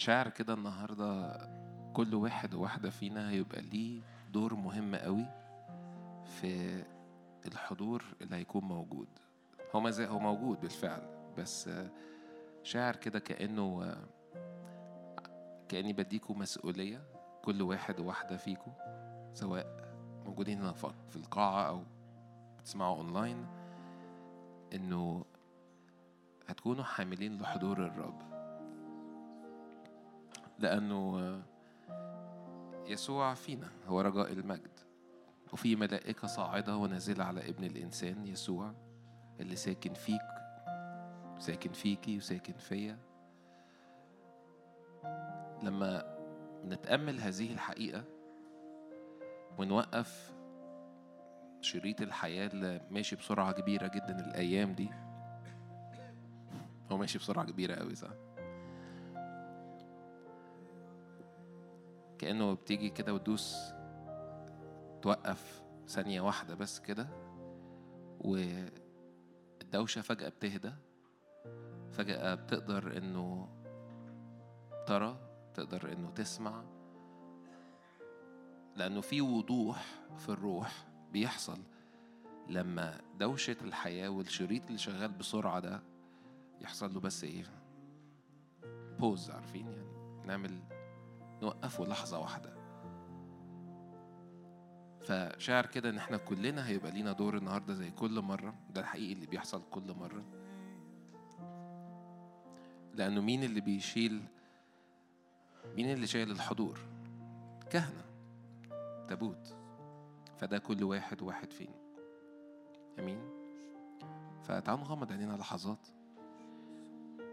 شاعر كده النهارده كل واحد وواحدة فينا هيبقى ليه دور مهم قوي في الحضور اللي هيكون موجود. هو زي هو موجود بالفعل بس شاعر كده كأنه كأني بديكوا مسؤولية كل واحد وواحدة فيكم سواء موجودين هنا في القاعة أو بتسمعوا أونلاين إنه هتكونوا حاملين لحضور الرب. لأنه يسوع فينا. هو رجاء المجد. وفي ملائكة صاعدة ونازلة على ابن الإنسان يسوع اللي ساكن فيك ساكن فيكي وساكن فيا. لما نتأمل هذه الحقيقة ونوقف شريط الحياة اللي ماشي بسرعة كبيرة جدا الأيام دي. هو ماشي بسرعة كبيرة قوي صح؟ كأنه بتيجي كده وتدوس توقف ثانية واحدة بس كده والدوشة فجأة بتهدى فجأة بتقدر إنه ترى تقدر إنه تسمع لأنه في وضوح في الروح بيحصل لما دوشة الحياة والشريط اللي شغال بسرعة ده يحصل له بس إيه بوز عارفين يعني؟ نعمل نوقفه لحظة واحدة. فشاعر كده إن إحنا كلنا هيبقى لينا دور النهارده زي كل مرة. ده الحقيقي اللي بيحصل كل مرة. لأنه مين اللي بيشيل مين اللي شايل الحضور؟ كهنة. تابوت. فده كل واحد واحد فينا. آمين؟ فتعالوا نغمض عينينا لحظات.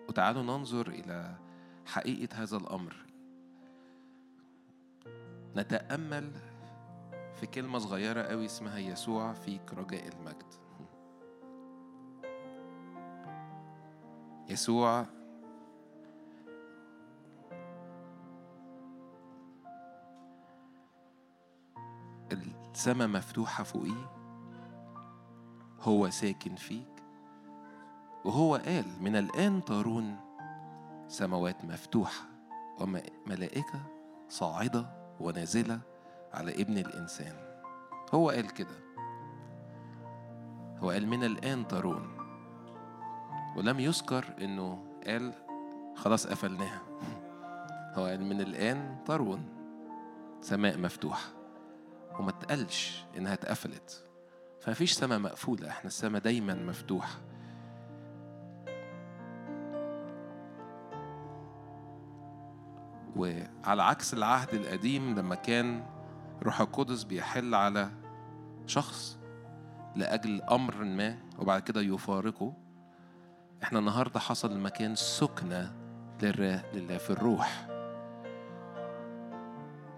وتعالوا ننظر إلى حقيقة هذا الأمر. نتأمل في كلمة صغيرة قوي اسمها يسوع فيك رجاء المجد. يسوع السماء مفتوحة فوقيه هو ساكن فيك وهو قال من الآن ترون سماوات مفتوحة وملائكة صاعدة ونازلة على ابن الإنسان. هو قال كده. هو قال من الآن ترون. ولم يذكر إنه قال خلاص قفلناها. هو قال من الآن ترون. سماء مفتوحة. وما تقلش إنها اتقفلت. فمفيش سماء مقفولة. إحنا السماء دايما مفتوحة. وعلى عكس العهد القديم لما كان روح القدس بيحل على شخص لأجل أمر ما وبعد كده يفارقه. إحنا النهاردة حصل المكان سكنة لله في الروح.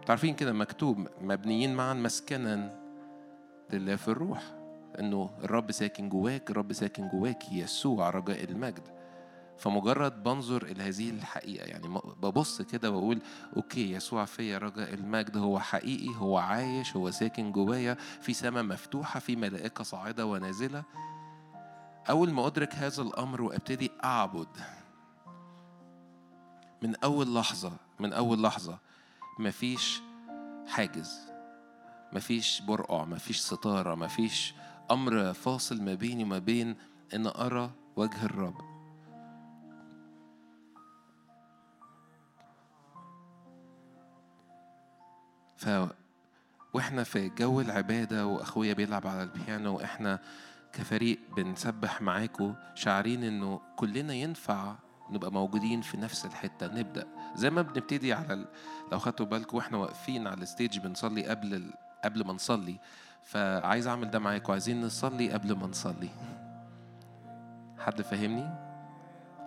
تعرفين كده مكتوب مبنيين معا مسكنا لله في الروح إنه الرب ساكن جواك الرب ساكن جواك يسوع رجاء المجد. فمجرد بنظر إلى هذه الحقيقة يعني ببص كده وأقول أوكي يسوع فيا رجاء المجد هو حقيقي هو عايش هو ساكن جوايا في سماء مفتوحة في ملائكة صاعدة ونازلة. أول ما أدرك هذا الأمر وأبتدي أعبد من أول لحظة من أول لحظة مفيش حاجز مفيش برقع مفيش ستارة مفيش أمر فاصل ما بيني وما بين إن أرى وجه الرب. ف وإحنا في جو العبادة وأخويا بيلعب على البيانو وإحنا كفريق بنسبح معاكم شاعرين إنه كلنا ينفع نبقى موجودين في نفس الحتة نبدأ. زي ما بنبتدي على ال... لو خدتوا بالكم وإحنا واقفين على ال stage بنصلي قبل ال... قبل ما نصلي. فعايز أعمل ده معاكم عايزين نصلي قبل ما نصلي. حد فاهمني؟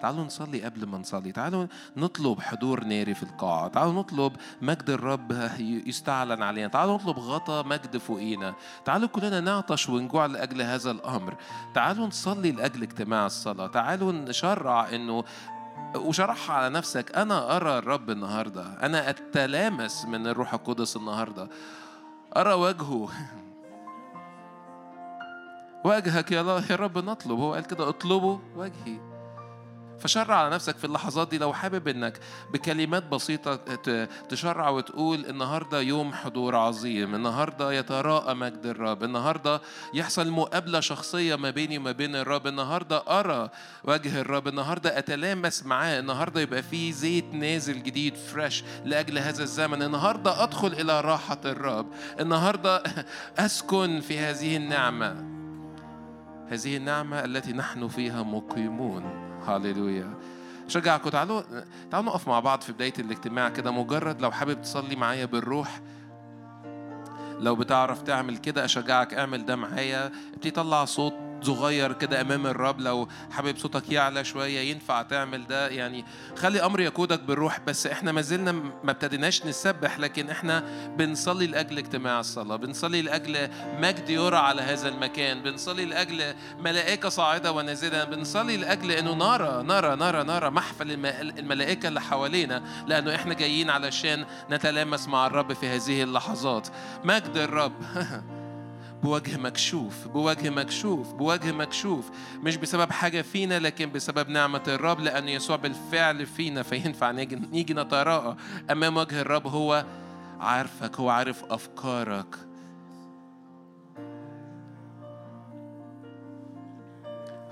تعالوا نصلي قبل ما نصلي. تعالوا نطلب حضور ناري في القاعة. تعالوا نطلب مجد الرب يستعلن علينا. تعالوا نطلب غطى مجد فوقينا. تعالوا كلنا نعطش ونجوع لأجل هذا الأمر. تعالوا نصلي لأجل اجتماع الصلاة. تعالوا نشرع أنه وشرحها على نفسك. أنا أرى الرب النهاردة. أنا أتلامس من الروح القدس النهاردة. أرى وجهه. وجهك يا الله. يا رب نطلب هو قال كده اطلبوا وجهي. فشرع على نفسك في اللحظات دي لو حابب إنك بكلمات بسيطة تشرع وتقول النهاردة يوم حضور عظيم النهاردة يتراءى مجد الرب النهاردة يحصل مقابلة شخصية ما بيني وما بين الرب النهاردة أرى وجه الرب النهاردة أتلامس معاه النهاردة يبقى في زيت نازل جديد فريش لأجل هذا الزمن النهاردة أدخل إلى راحة الرب النهاردة أسكن في هذه النعمة هذه النعمة التي نحن فيها مقيمون. هاليلويا شجعكم تعالوا تعالوا نقف مع بعض في بداية الاجتماع كده مجرد لو حابب تصلي معايا بالروح. لو بتعرف تعمل كده أشجعك اعمل ده معايا. ابتدي طلع صوت صغير كده أمام الرب لو حابب صوتك يعلى شوية ينفع تعمل ده. يعني خلي أمر يقودك بالروح بس إحنا ما زلنا ما ابتديناش نسبح لكن إحنا بنصلي لأجل اجتماع الصلاة بنصلي لأجل مجد يرى على هذا المكان بنصلي لأجل ملائكة صاعدة ونازلة بنصلي لأجل إنه نرى نرى نرى نرى محفل الملائكة اللي حوالينا لأنه إحنا جايين علشان نتلامس مع الرب في هذه اللحظات. مجد الرب. بوجه مكشوف بوجه مكشوف بوجه مكشوف. مش بسبب حاجة فينا لكن بسبب نعمة الرب لأن يسوع بالفعل فينا. فينفع نيجي, نتراءى أمام وجه الرب. هو عارفك هو عارف أفكارك.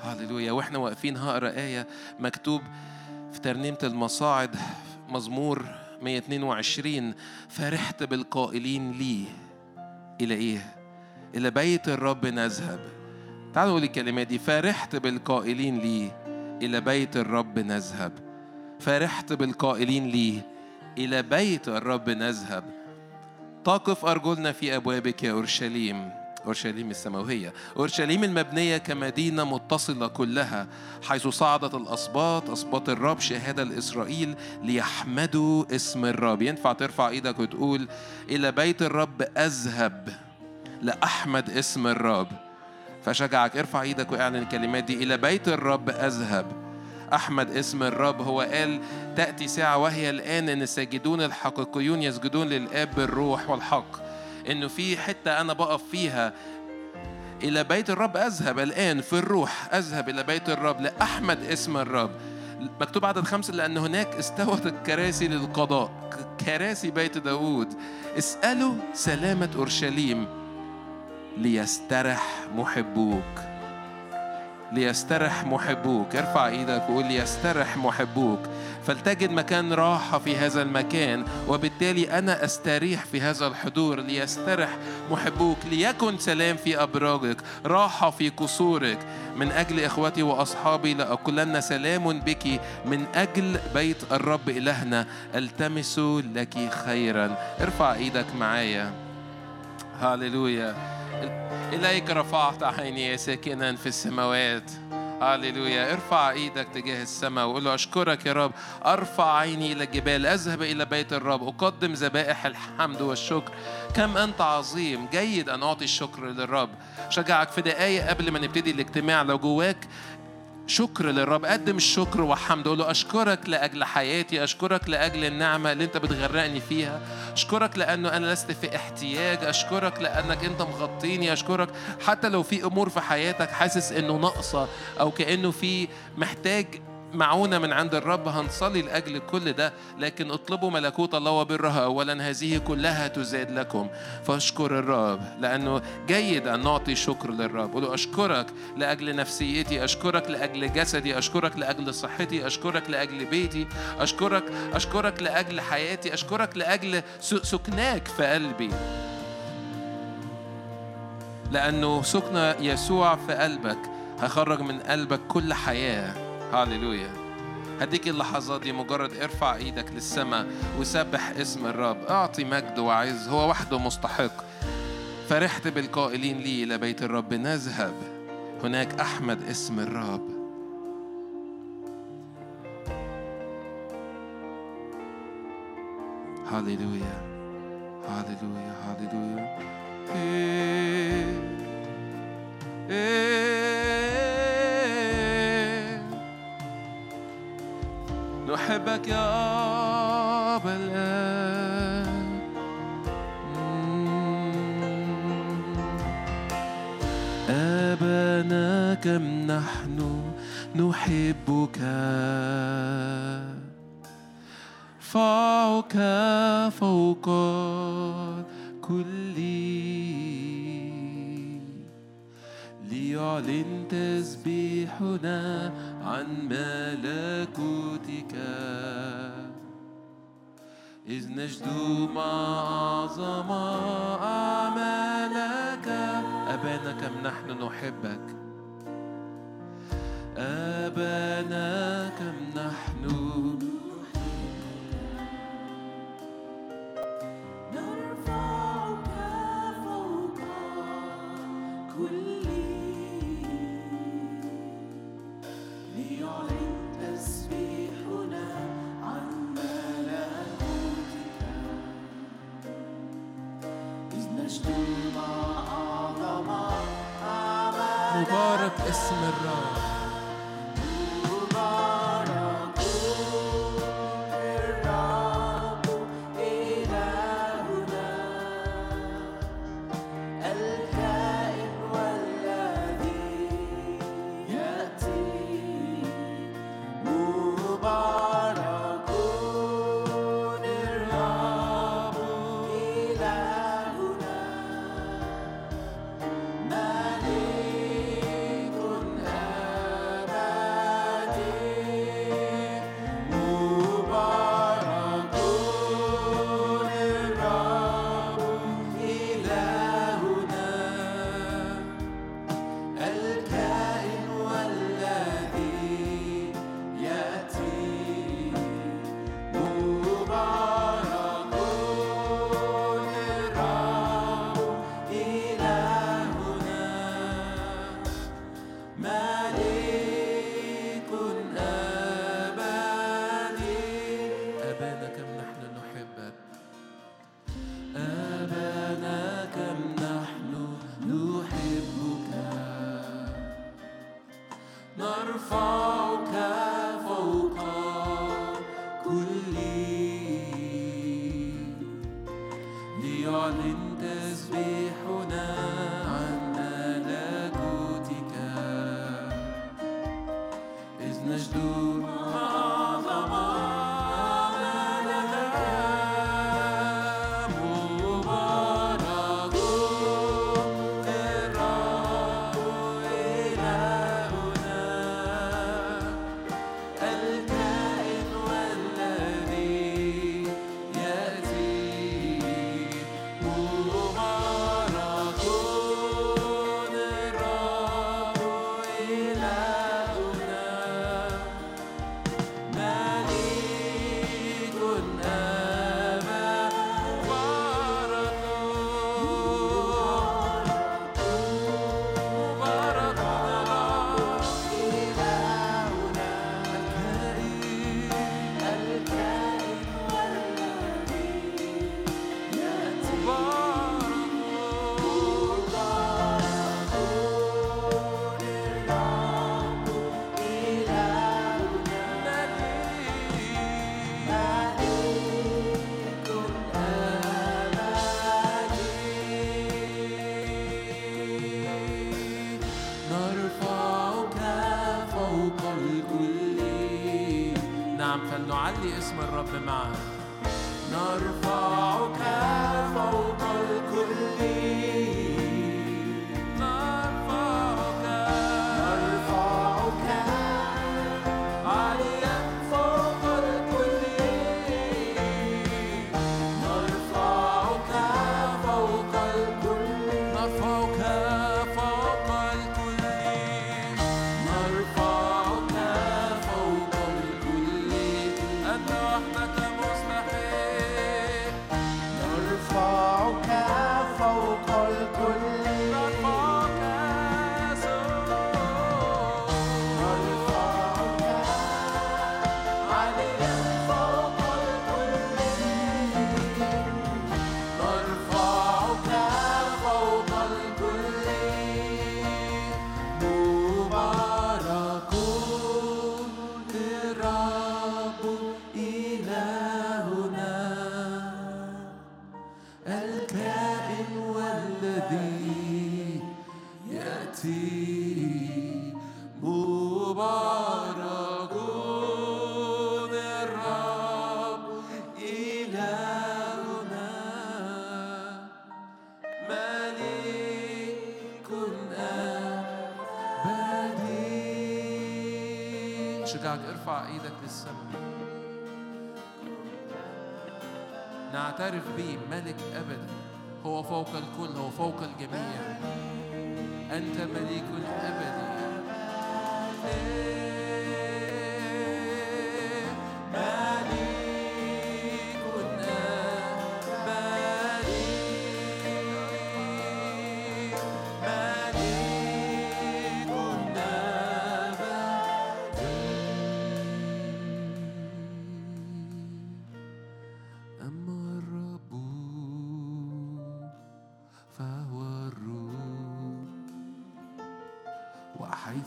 هللويا. وإحنا واقفين هقرأ آية مكتوب في ترنيمة المصاعد مزمور 122 فرحت بالقائلين لي إلى إيه؟ إلى بيت الرب نذهب. تعالوا نقول الكلمات دي. فرحت بالقائلين لي إلى بيت الرب نذهب. فرحت بالقائلين لي إلى بيت الرب نذهب. تقف أرجلنا في أبوابك يا أورشليم. أورشليم السماوية. أورشليم المبنية كمدينة متصلة كلها حيث صعدت الأسباط أسباط الرب شهادة لإسرائيل ليحمدوا اسم الرب. ينفع ترفع إيدك وتقول إلى بيت الرب أذهب. لأحمد اسم الرب. فشجعك ارفع إيدك واعلن الكلمات دي. إلى بيت الرب أذهب. أحمد اسم الرب هو قال تأتي ساعة وهي الآن أن الساجدون الحقيقيون يسجدون للآب بالروح والحق. إنه في حتة أنا بقف فيها. إلى بيت الرب أذهب الآن في الروح. أذهب إلى بيت الرب لأحمد اسم الرب. مكتوب عدد خمسة لأن هناك استوت الكراسي للقضاء. كراسي بيت داود اسألوا سلامة أورشليم. ليسترح محبوك. ليسترح محبوك. ارفع إيدك وقول ليسترح محبوك. فلتجد مكان راحة في هذا المكان وبالتالي أنا أستريح في هذا الحضور. ليسترح محبوك. ليكن سلام في أبراجك. راحة في قصورك. من أجل إخوتي وأصحابي لأقولن سلام بك. من أجل بيت الرب إلهنا ألتمس لك خيرا. ارفع إيدك معايا. هاليلويا إليك رفعت عيني ساكنا في السماوات. هللويا. ارفع إيدك تجاه السماء وقول له أشكرك يا رب. أرفع عيني إلى الجبال. أذهب إلى بيت الرب. أقدم ذبائح الحمد والشكر. كم أنت عظيم. جيد أن أعطي الشكر للرب. شجعك في دقايق قبل ما نبتدي الاجتماع. لو جواك شكر للرب. قدم الشكر وحمد. قول له أشكرك لأجل حياتي أشكرك لأجل النعمة اللي أنت بتغرقني فيها. أشكرك لأنه أنا لست في احتياج. أشكرك لأنك أنت مغطيني. أشكرك حتى لو في أمور في حياتك حاسس إنه ناقصة أو كأنه في محتاج معونة من عند الرب هنصلي لأجل كل ده لكن اطلبوا ملكوت الله وبرها أولا هذه كلها تزاد لكم. فاشكر الرب لأنه جيد أن نعطي شكر للرب. قولوا أشكرك لأجل نفسيتي أشكرك لأجل جسدي أشكرك لأجل صحتي أشكرك لأجل بيتي أشكرك أشكرك لأجل حياتي أشكرك لأجل سكناك في قلبي. لأنه سكن يسوع في قلبك هخرج من قلبك كل حياة. هاليلويا. هديك اللحظات دي مجرد ارفع إيدك للسماء وسبح اسم الرب. اعطي مجد وعز هو وحده مستحق. فرحت بالقائلين لي إلى بيت الرب نذهب. هناك أحمد اسم الرب. هاليلويا هاليلويا هاليلويا. إيه إيه. نحبك يا أبا الآن. أبانا كم نحن نحبك. رفعك فوق كل ليعلن تسبيحنا عن ملكوتك. إذ نجد مع أعظم أعمالك. أبانا كم نحن نحبك؟ أبانا كم نحن اسم الرب. nicht du. نعترف به ملك أبدا. هو فوق الكل هو فوق الجميع. أنت ما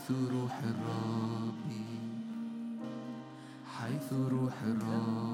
حيث روح الرب حيث روح الرب.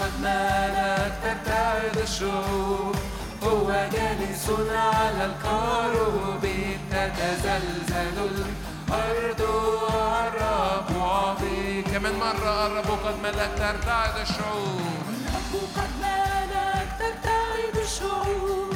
قد مالت ترتعد الشعوب هو جالس على الكروب تتزلزل الأرض والرب عظيم. كمان مرة قربوا قد مالت ترتعد الشعوب الرب قد ملت ترتعد الشعوب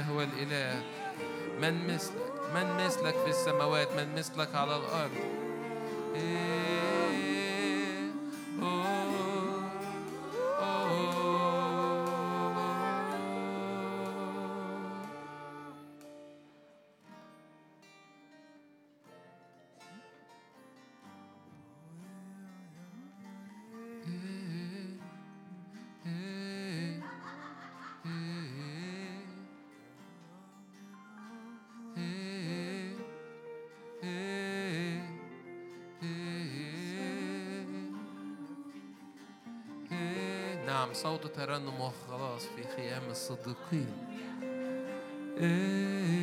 هو الإله. صوت ترنم وخلاص في خيام الصديقين. إيه.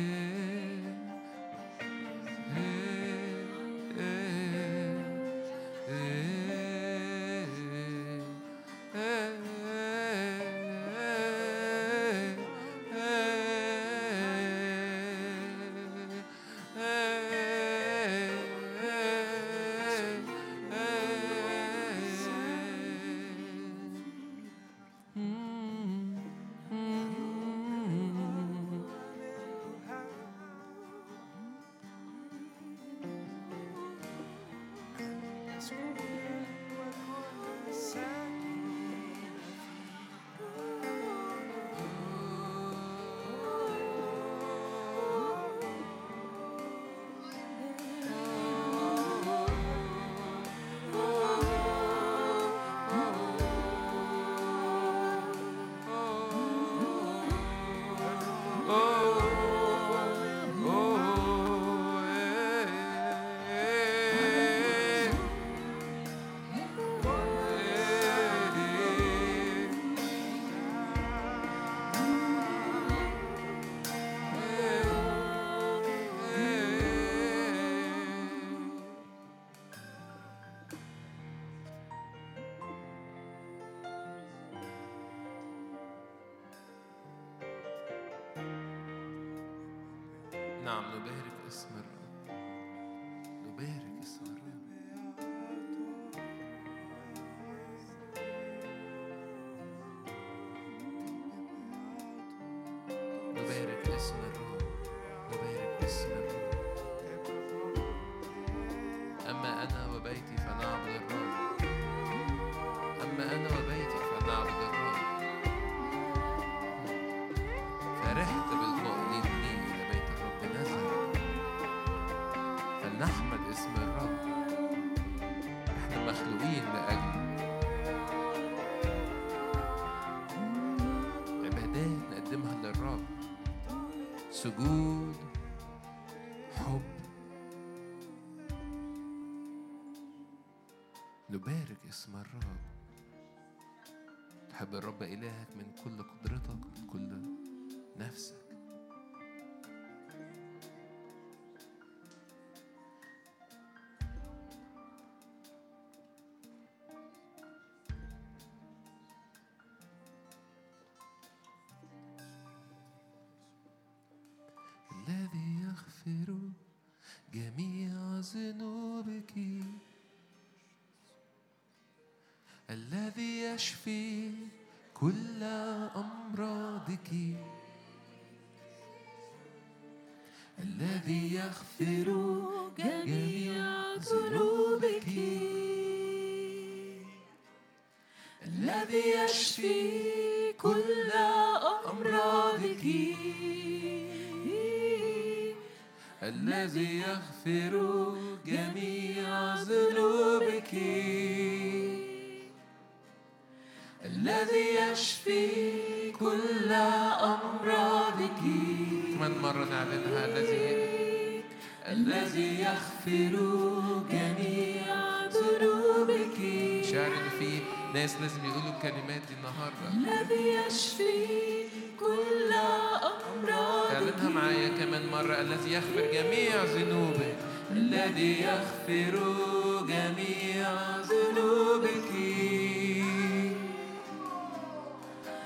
سجود. حب. نبارك اسم الرب. تحب الرب إلهك من كل قدرتك يغفر جميع ذنوبك. الذي يشفي كل أمراضك. الذي يغفر الذي يغفر جميع ذنوبك. الذي يشفي كل أمراضك. كمان مرة نعلنها الذي الذي يغفر الكلمات دي النهاردة. الذي يشفي كل أمراضك اعلنها معايا كمان مرة. الذي يغفر جميع ذنوبك. الذي يغفر جميع ذنوبك.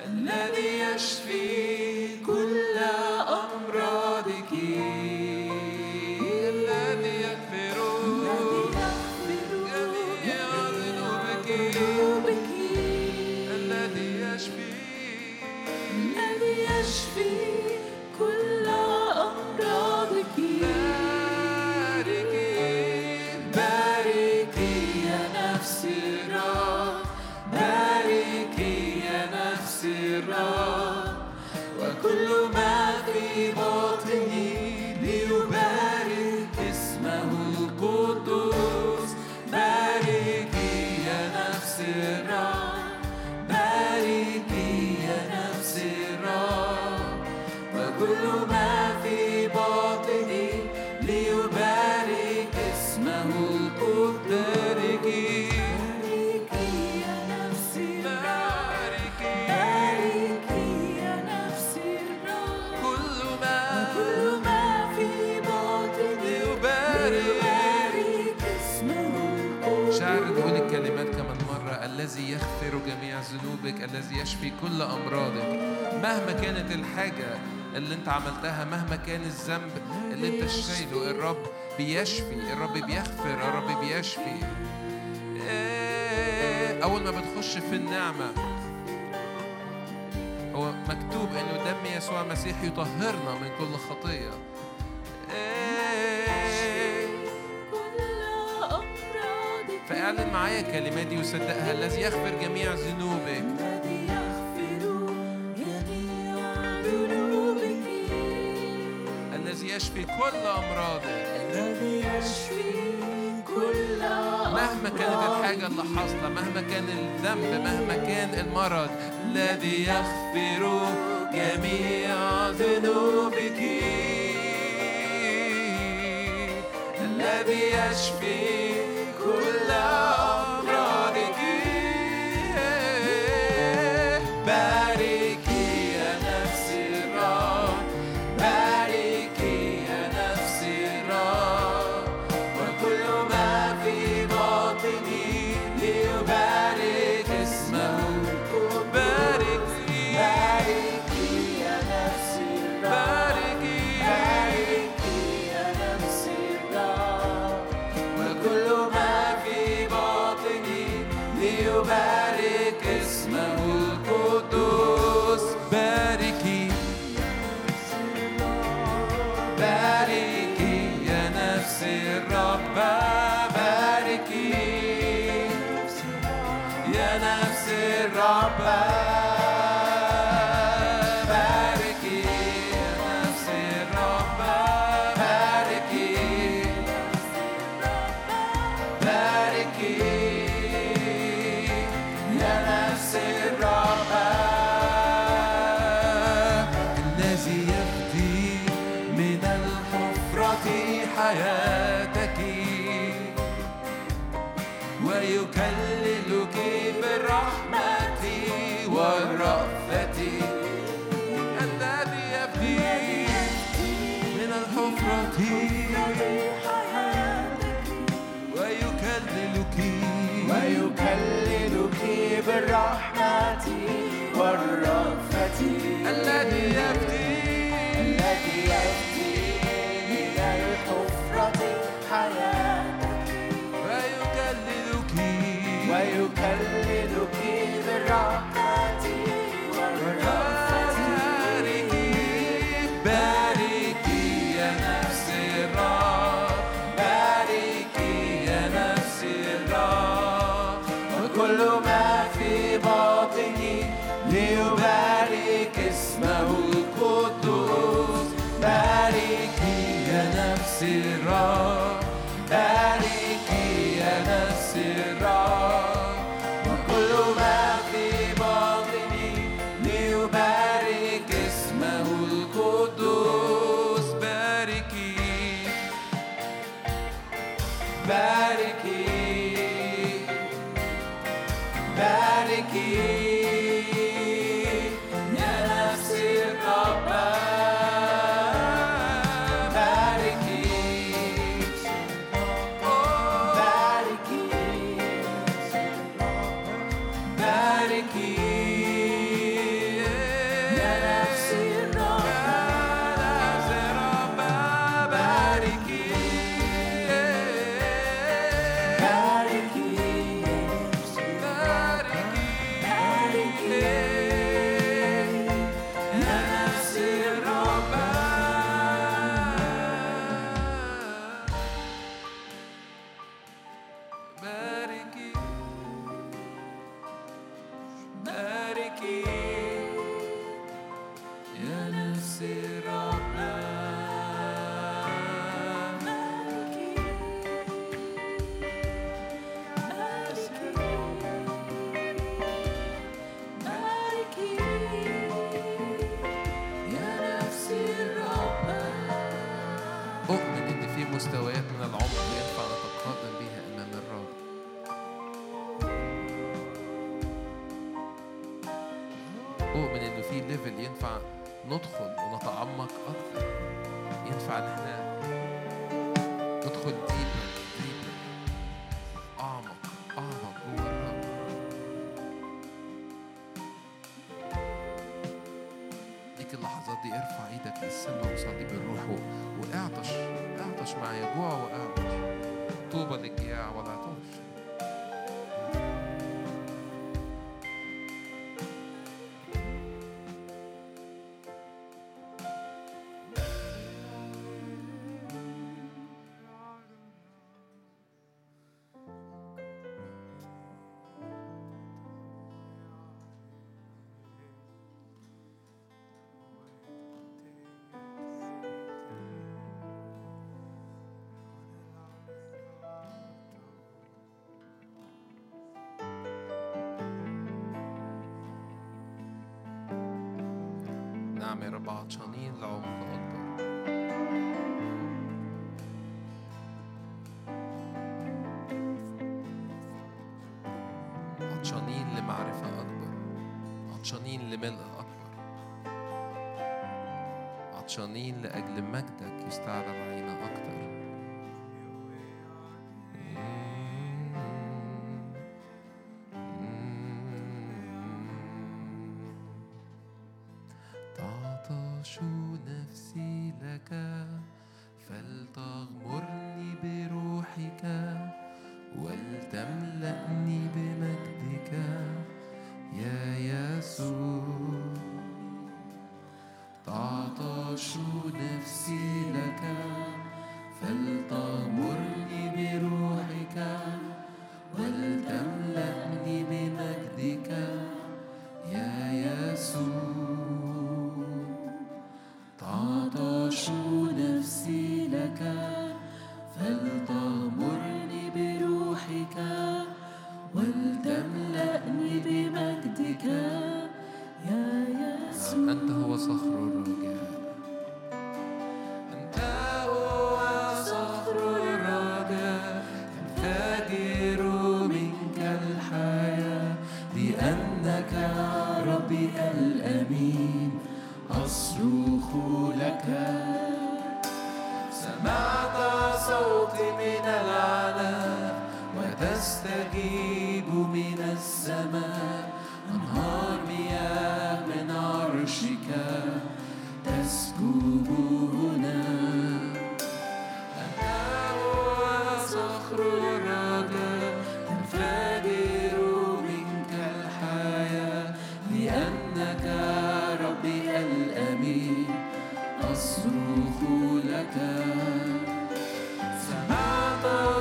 الذي يشفي يشفي كل أمراضك مهما كانت الحاجة اللي انت عملتها مهما كان الذنب اللي انت شايله الرب بيشفي الرب بيغفر الرب بيشفي. إيه، أول ما بتخش في النعمة هو مكتوب انه دم يسوع المسيح يطهرنا من كل خطية. إيه. فاعلن معايا الكلمات دي وصدقها الذي يغفر جميع ذنوبك. الذي يشفي كل امراضك مهما كانت الحاجة اللي حاصلة مهما كان الذنب مهما كان المرض الذي يغفر جميع ذنوبك. الذي يشفي كل أمراضك أؤمن إن في level ينفع ندخل ونتعمق أكثر ينفع إن إحنا ندخل deeper نعم يا رب عطشانين لعمق اكبر عطشانين لمعرفة أكبر عطشانين لملء أكبر عطشانين لأجل مجدك يستعلى العين أكتر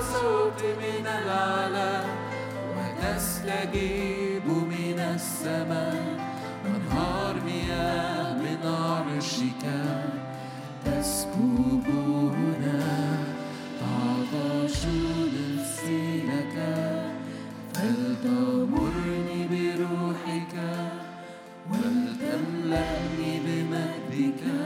صوتي من السماء أنهار مياه من عرشك. تسكب هنا تعطش نفسي لك فلتغمرني بروحك. ولتملأني بمجدك.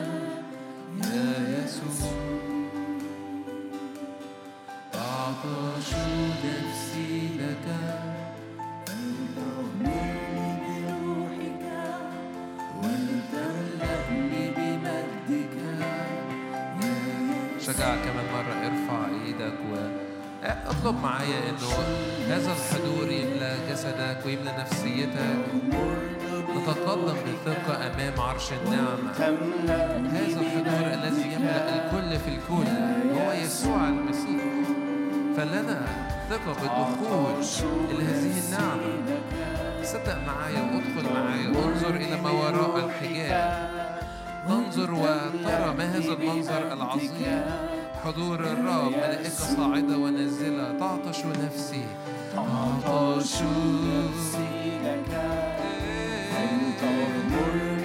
شجعك كمان مرة ارفع إيدك و اطلب معايا انه هذا الحضور يملى جسدك ويملى نفسيتك. نتقدم بثقة أمام عرش النعمة. هذا الحضور الذي يملأ الكل في الكل هو يسوع المسيح. فلنا ثقة بالدخول إلى هذه النعمة. صدق معايا وأدخل معايا. انظر إلى ما وراء الحجاب. انظر وترى ما هذا المنظر العظيم. حضور الرب ملائكة صاعدة ونازلة. تعطش نفسي. تعطش نفسي. فلتغمرني بروحك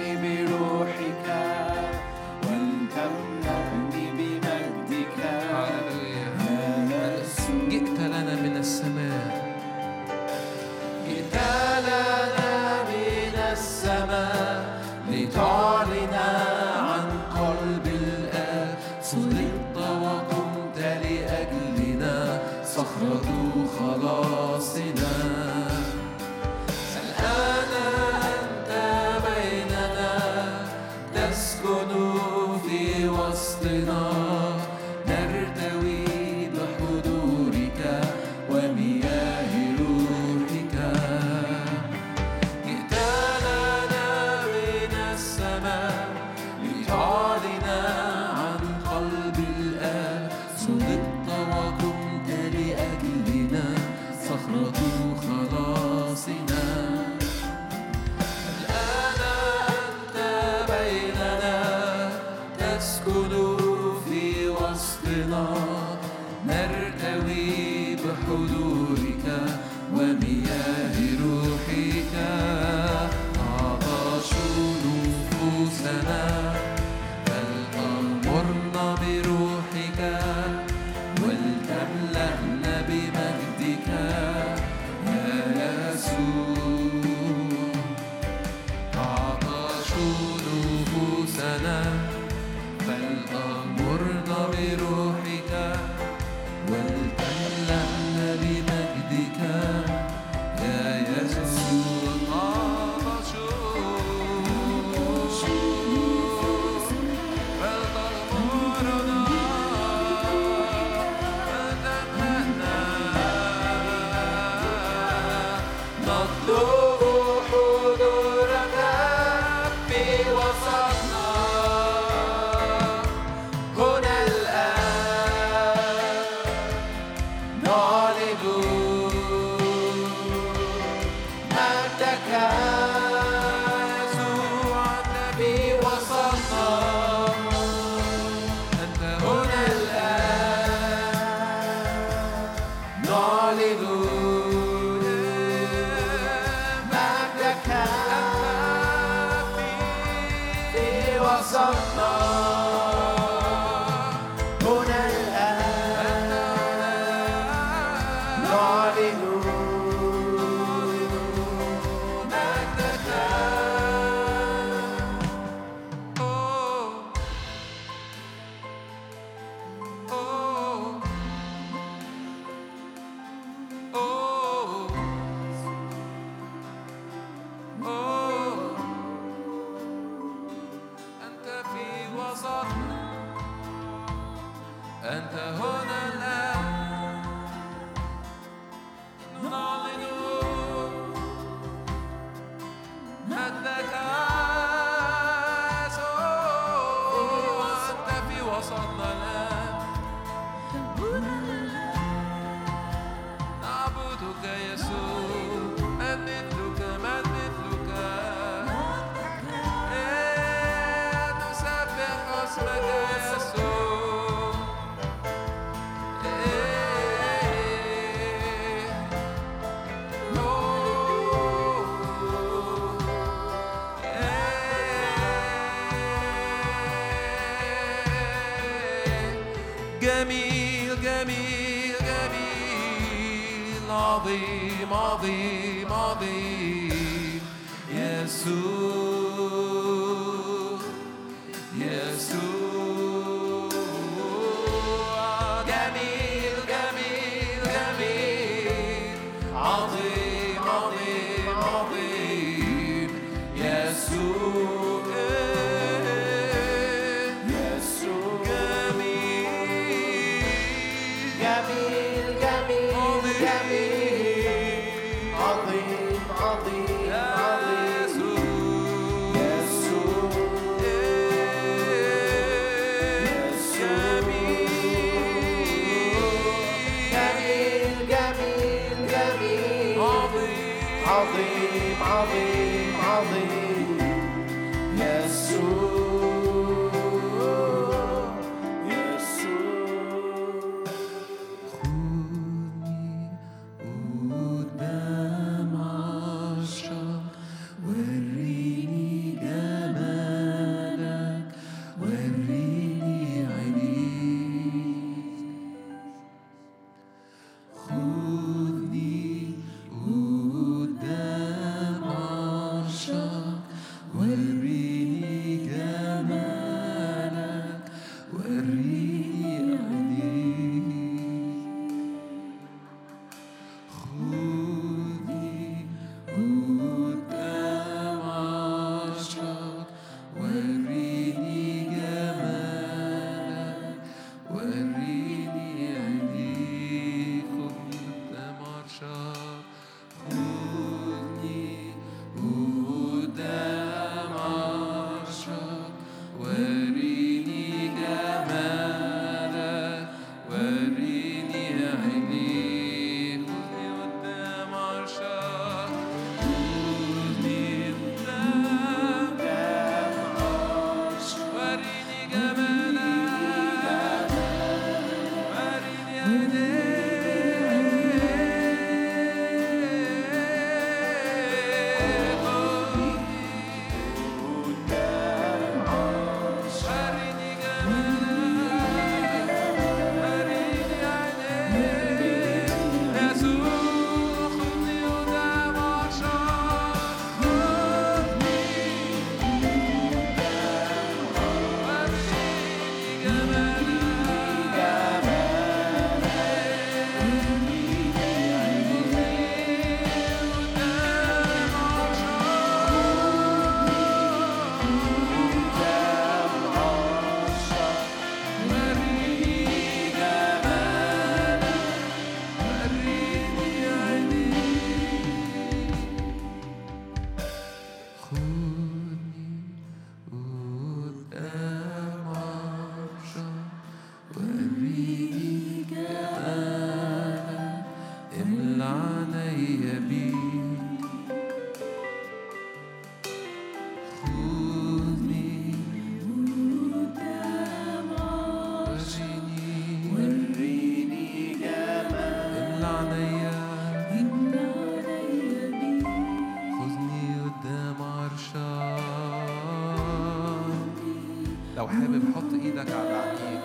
حابب حط إيدك على عينيك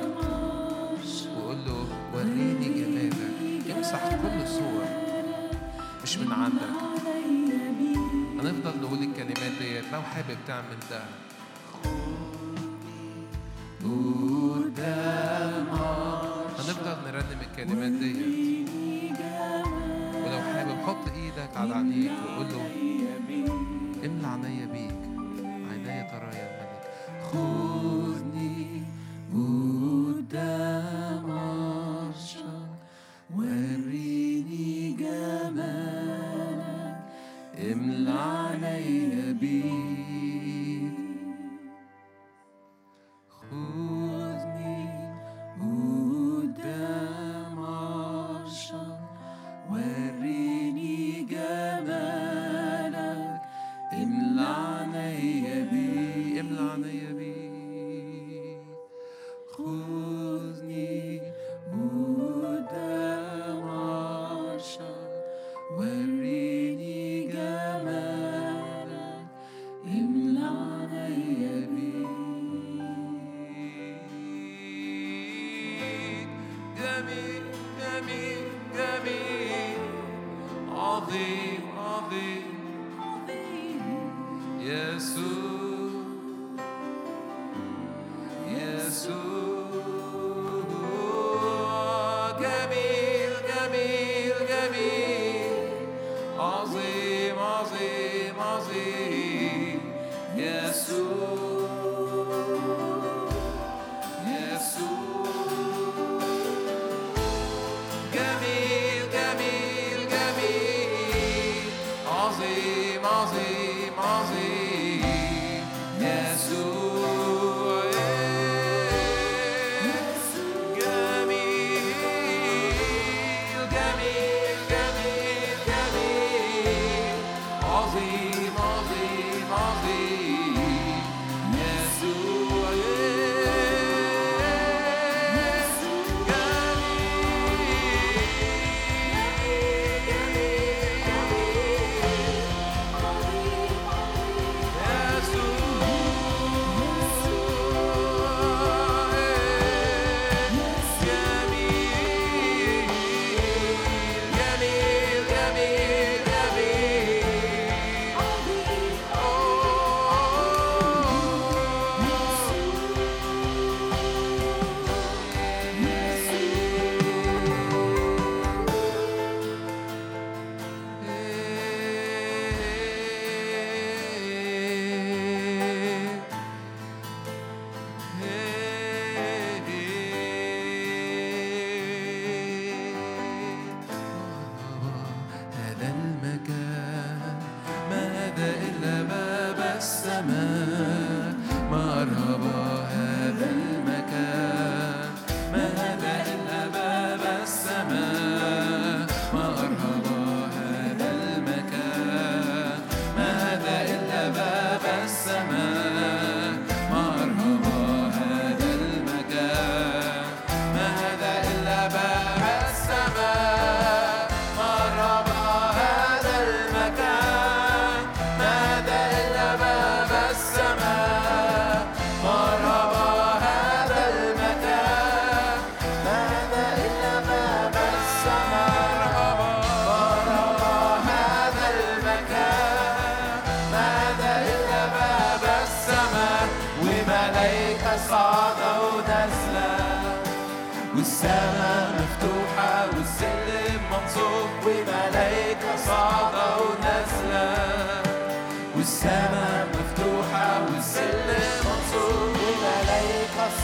وقول له وريني جمالك امسح كل صور مش من عندك. هنفضل نقول الكلمات ديت لو حابب تعمل ده. هنفضل نرنم الكلمات ديت. ولو حابب حط إيدك على عينيك وقول له املى عينيا بيك. عينيا ترايا الملك. خذ Ooh.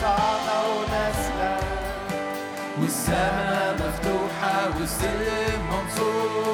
صعدوا نسلا والسماء مفتوحة والسلم منصور.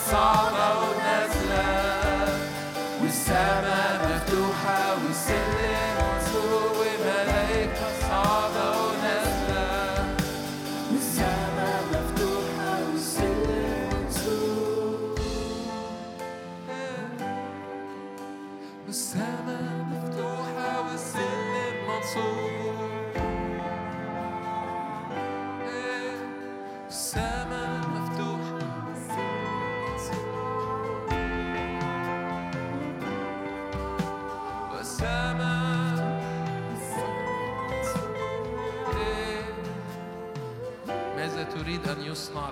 وملائكة صاعدة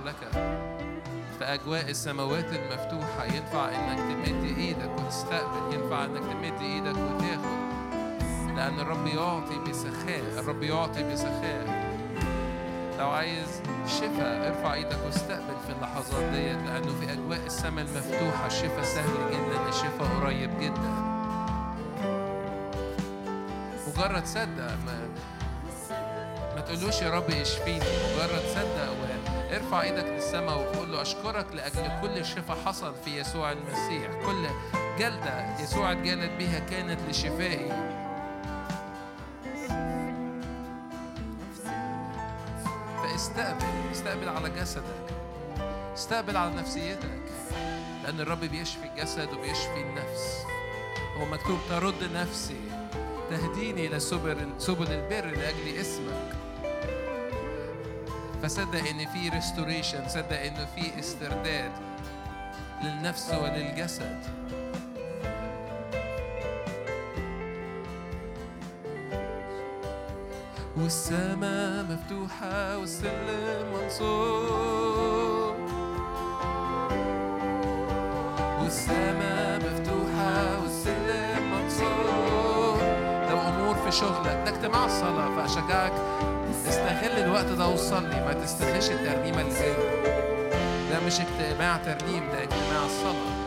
لك؟ في أجواء السماوات المفتوحة ينفع إنك تمد إيدك وتستقبل ينفع إنك تمد إيدك وتاخد. لأن الرب يعطي بسخاء الرب يعطي بسخاء. لو عايز شفاء ارفع إيدك واستقبل في اللحظات ديت لأنه في أجواء السماء المفتوحة الشفاء سهل جدا الشفاء قريب جدا. مجرد صدق ما ما تقولوش يا رب اشفيني مجرد صدق وارفع إيدك للسماء وقول له أشكرك لأجل كل شفاء حصل في يسوع المسيح. كل جلدة يسوع اتجلد بيها كانت لشفائي. فاستقبل استقبل على جسدك. استقبل على نفسيتك. لأن الرب بيشفي الجسد وبيشفي النفس. هو مكتوب ترد نفسي تهديني إلى سبل سبل البر لأجل اسمك. فصدق إن في restoration صدق إنه في استرداد للنفس وللجسد. والسماء مفتوحة والسلم منصوب. والسماء مفتوحة والسلم منصوب. لو أمور في شغلك ده اجتماع الصلاة فأشجعك استغل الوقت ده وصلي ما تستخدمش الترنيمة اللي ده مش اجتماع ترنيم ده اجتماع الصلاة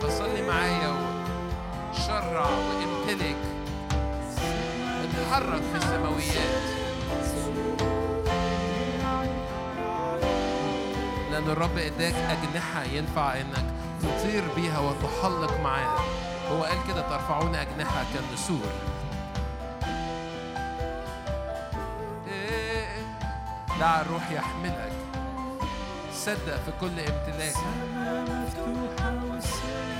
فصلي معايا وشرع وامتلك اتحرك في السماويات. لأن الرب إداك أجنحة ينفع إنك تطير بيها وتحلق معاه هو قال كده ترفعون أجنحة كالنسور. إيه، دع الروح يحملك. صدق في كل امتلاك. منصوب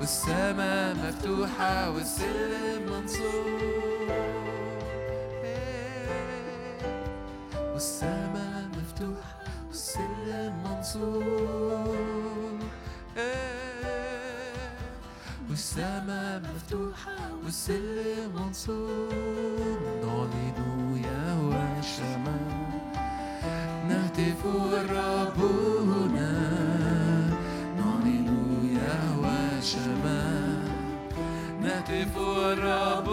والسماء مفتوحة والسلم منصوب والسماء مفتوحة والسلم منصوب والسماء مفتوحة والسلم منصوب. نعلن يهوى الشمال نهتف الرب هنا. نعلن يهوى شمال نهتف الرب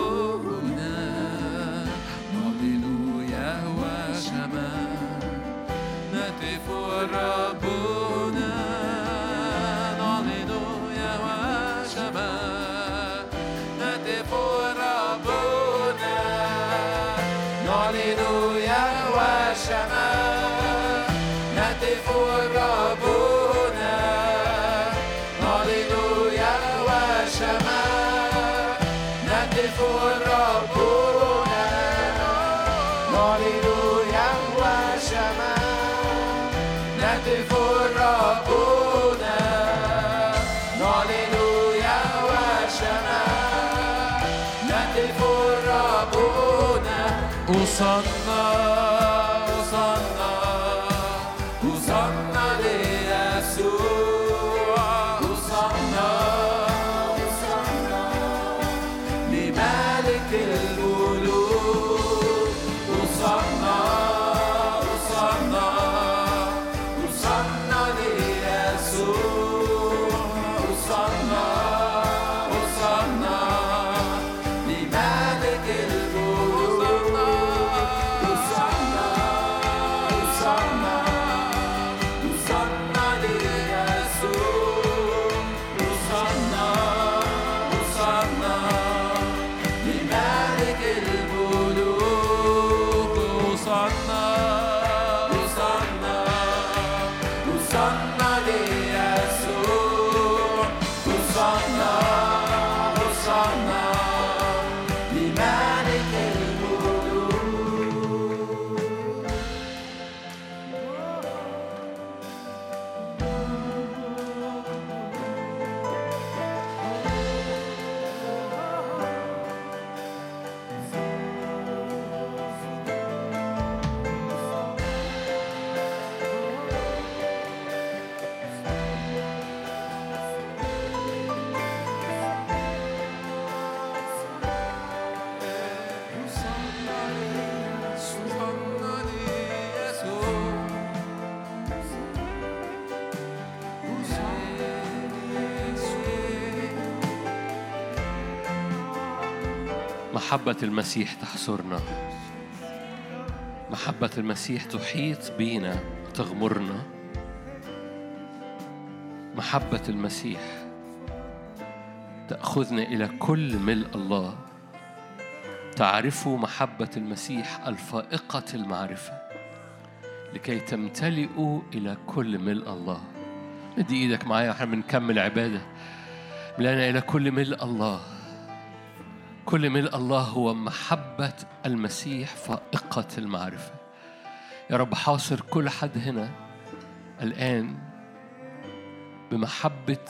sun محبة المسيح تحصرنا. محبة المسيح تحيط بينا تغمرنا. محبة المسيح تأخذنا إلى كل ملء الله. تعرفوا محبة المسيح الفائقة المعرفة لكي تمتلئوا إلى كل ملء الله. ادي إيدك معايا وإحنا بنكمل عبادة. لنا إلى كل ملء الله. كل ملء الله هو محبة المسيح فائقة المعرفة. يا رب حاصر كل حد هنا الآن بمحبة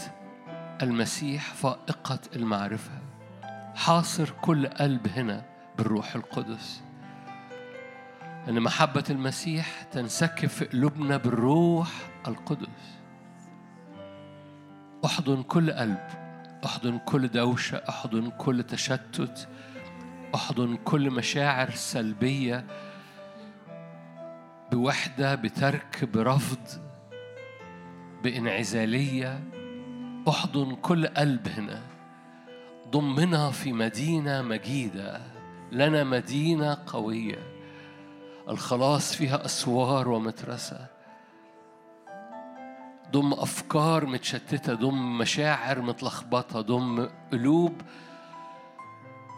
المسيح فائقة المعرفة. حاصر كل قلب هنا بالروح القدس. أن محبة المسيح تنسكب في قلوبنا بالروح القدس. أحضن كل قلب. أحضن كل دوشة أحضن كل تشتت أحضن كل مشاعر سلبية بوحدة بترك برفض بإنعزالية. أحضن كل قلب هنا. ضمنا في مدينة مجيدة. لنا مدينة قوية. الخلاص فيها أسوار ومترسة. ضم أفكار متشتتة ضم مشاعر متلخبطة ضم قلوب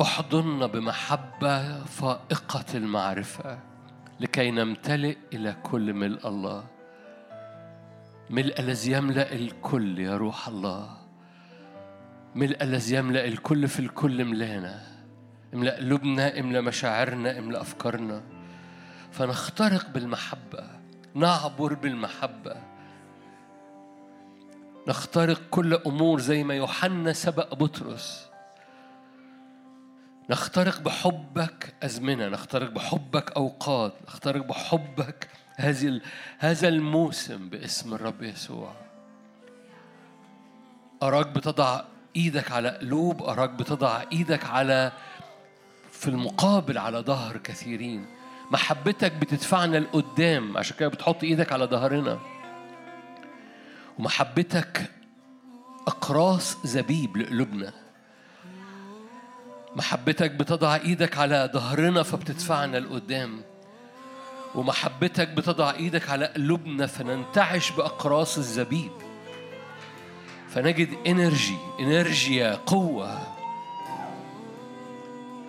احضننا بمحبة فائقة المعرفة لكي نمتلئ إلى كل ملء الله. ملء الذي يملأ الكل يا روح الله. ملء الذي يملأ الكل في الكل ملانا املأ قلوبنا املأ مشاعرنا املأ أفكارنا. فنخترق بالمحبة نعبر بالمحبة. نخترق كل أمور زي ما يوحنا سبق بطرس. نخترق بحبك أزمنة نخترق بحبك أوقات نخترق بحبك هذه هذا الموسم باسم الرب يسوع. أراك بتضع إيدك على قلوب أراك بتضع إيدك على في المقابل على ظهر كثيرين. محبتك بتدفعنا لقدام عشان كده بتحط إيدك على ظهرنا. ومحبتك أقراص زبيب لقلوبنا. محبتك بتضع إيدك على ظهرنا فبتدفعنا لقدام. ومحبتك بتضع إيدك على قلوبنا فننتعش بأقراص الزبيب. فنجد إنرجي إنرجيا قوة.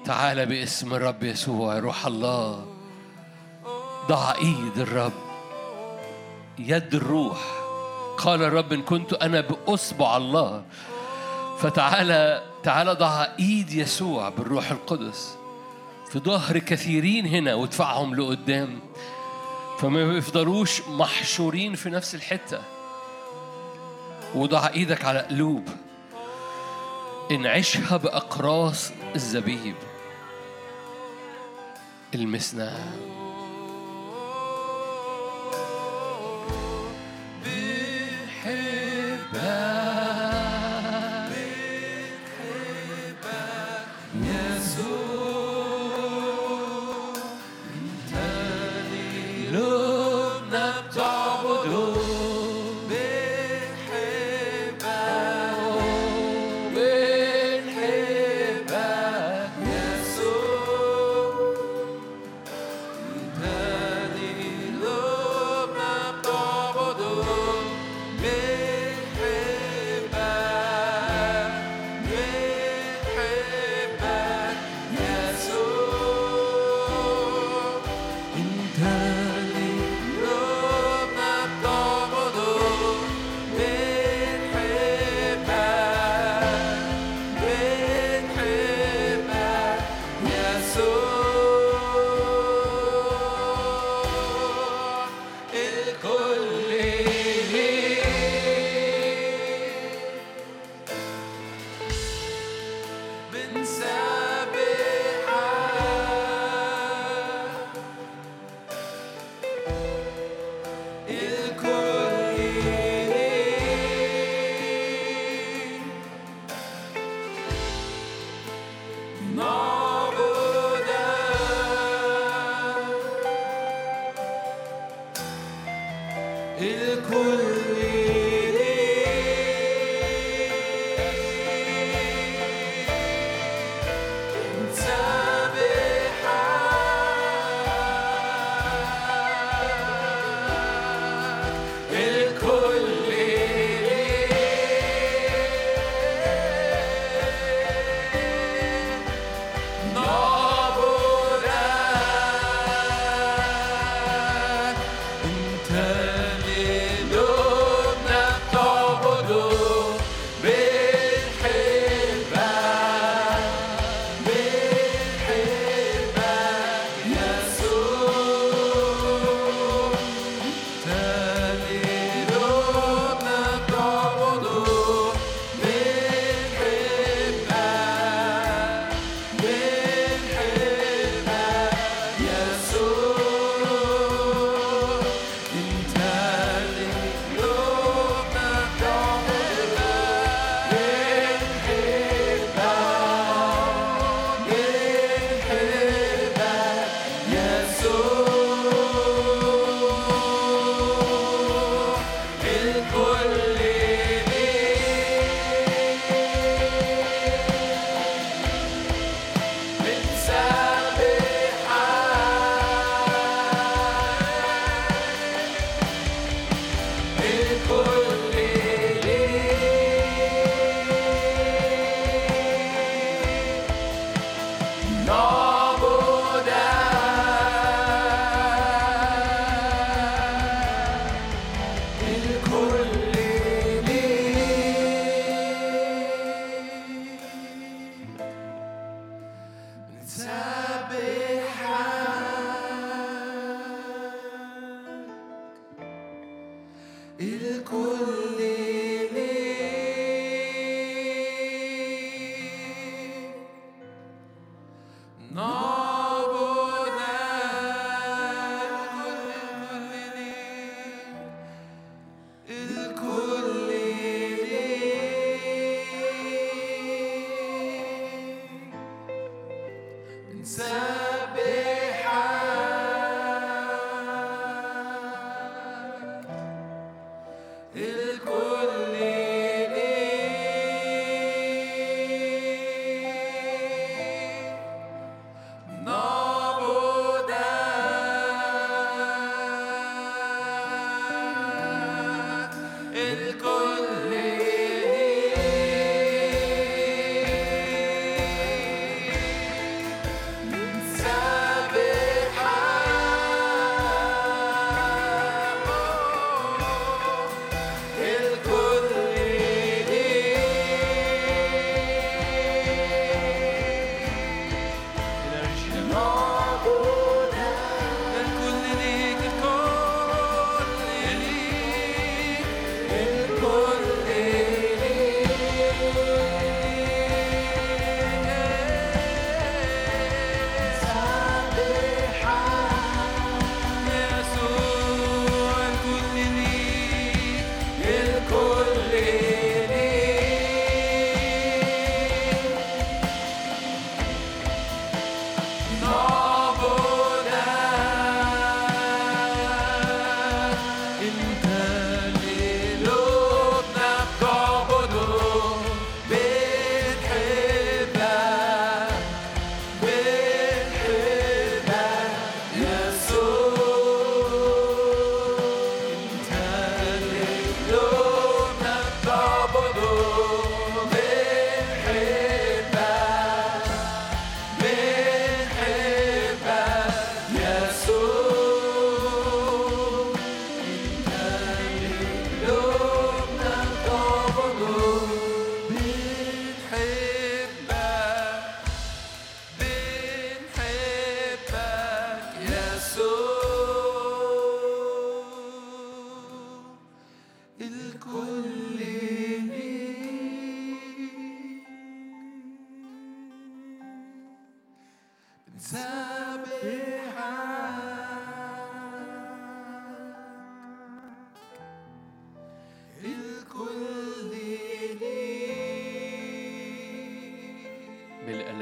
تعال باسم الرب يسوع روح الله. ضع إيد الرب. يد الروح. قال الرب إن كنت أنا بأصبع الله. فتعالى تعال ضع إيد يسوع بالروح القدس في ظهر كثيرين هنا وادفعهم لقدام. فما يفضلوش محشورين في نفس الحتة. وضع إيدك على قلوب. انعشها بأقراص الزبيب. المسنا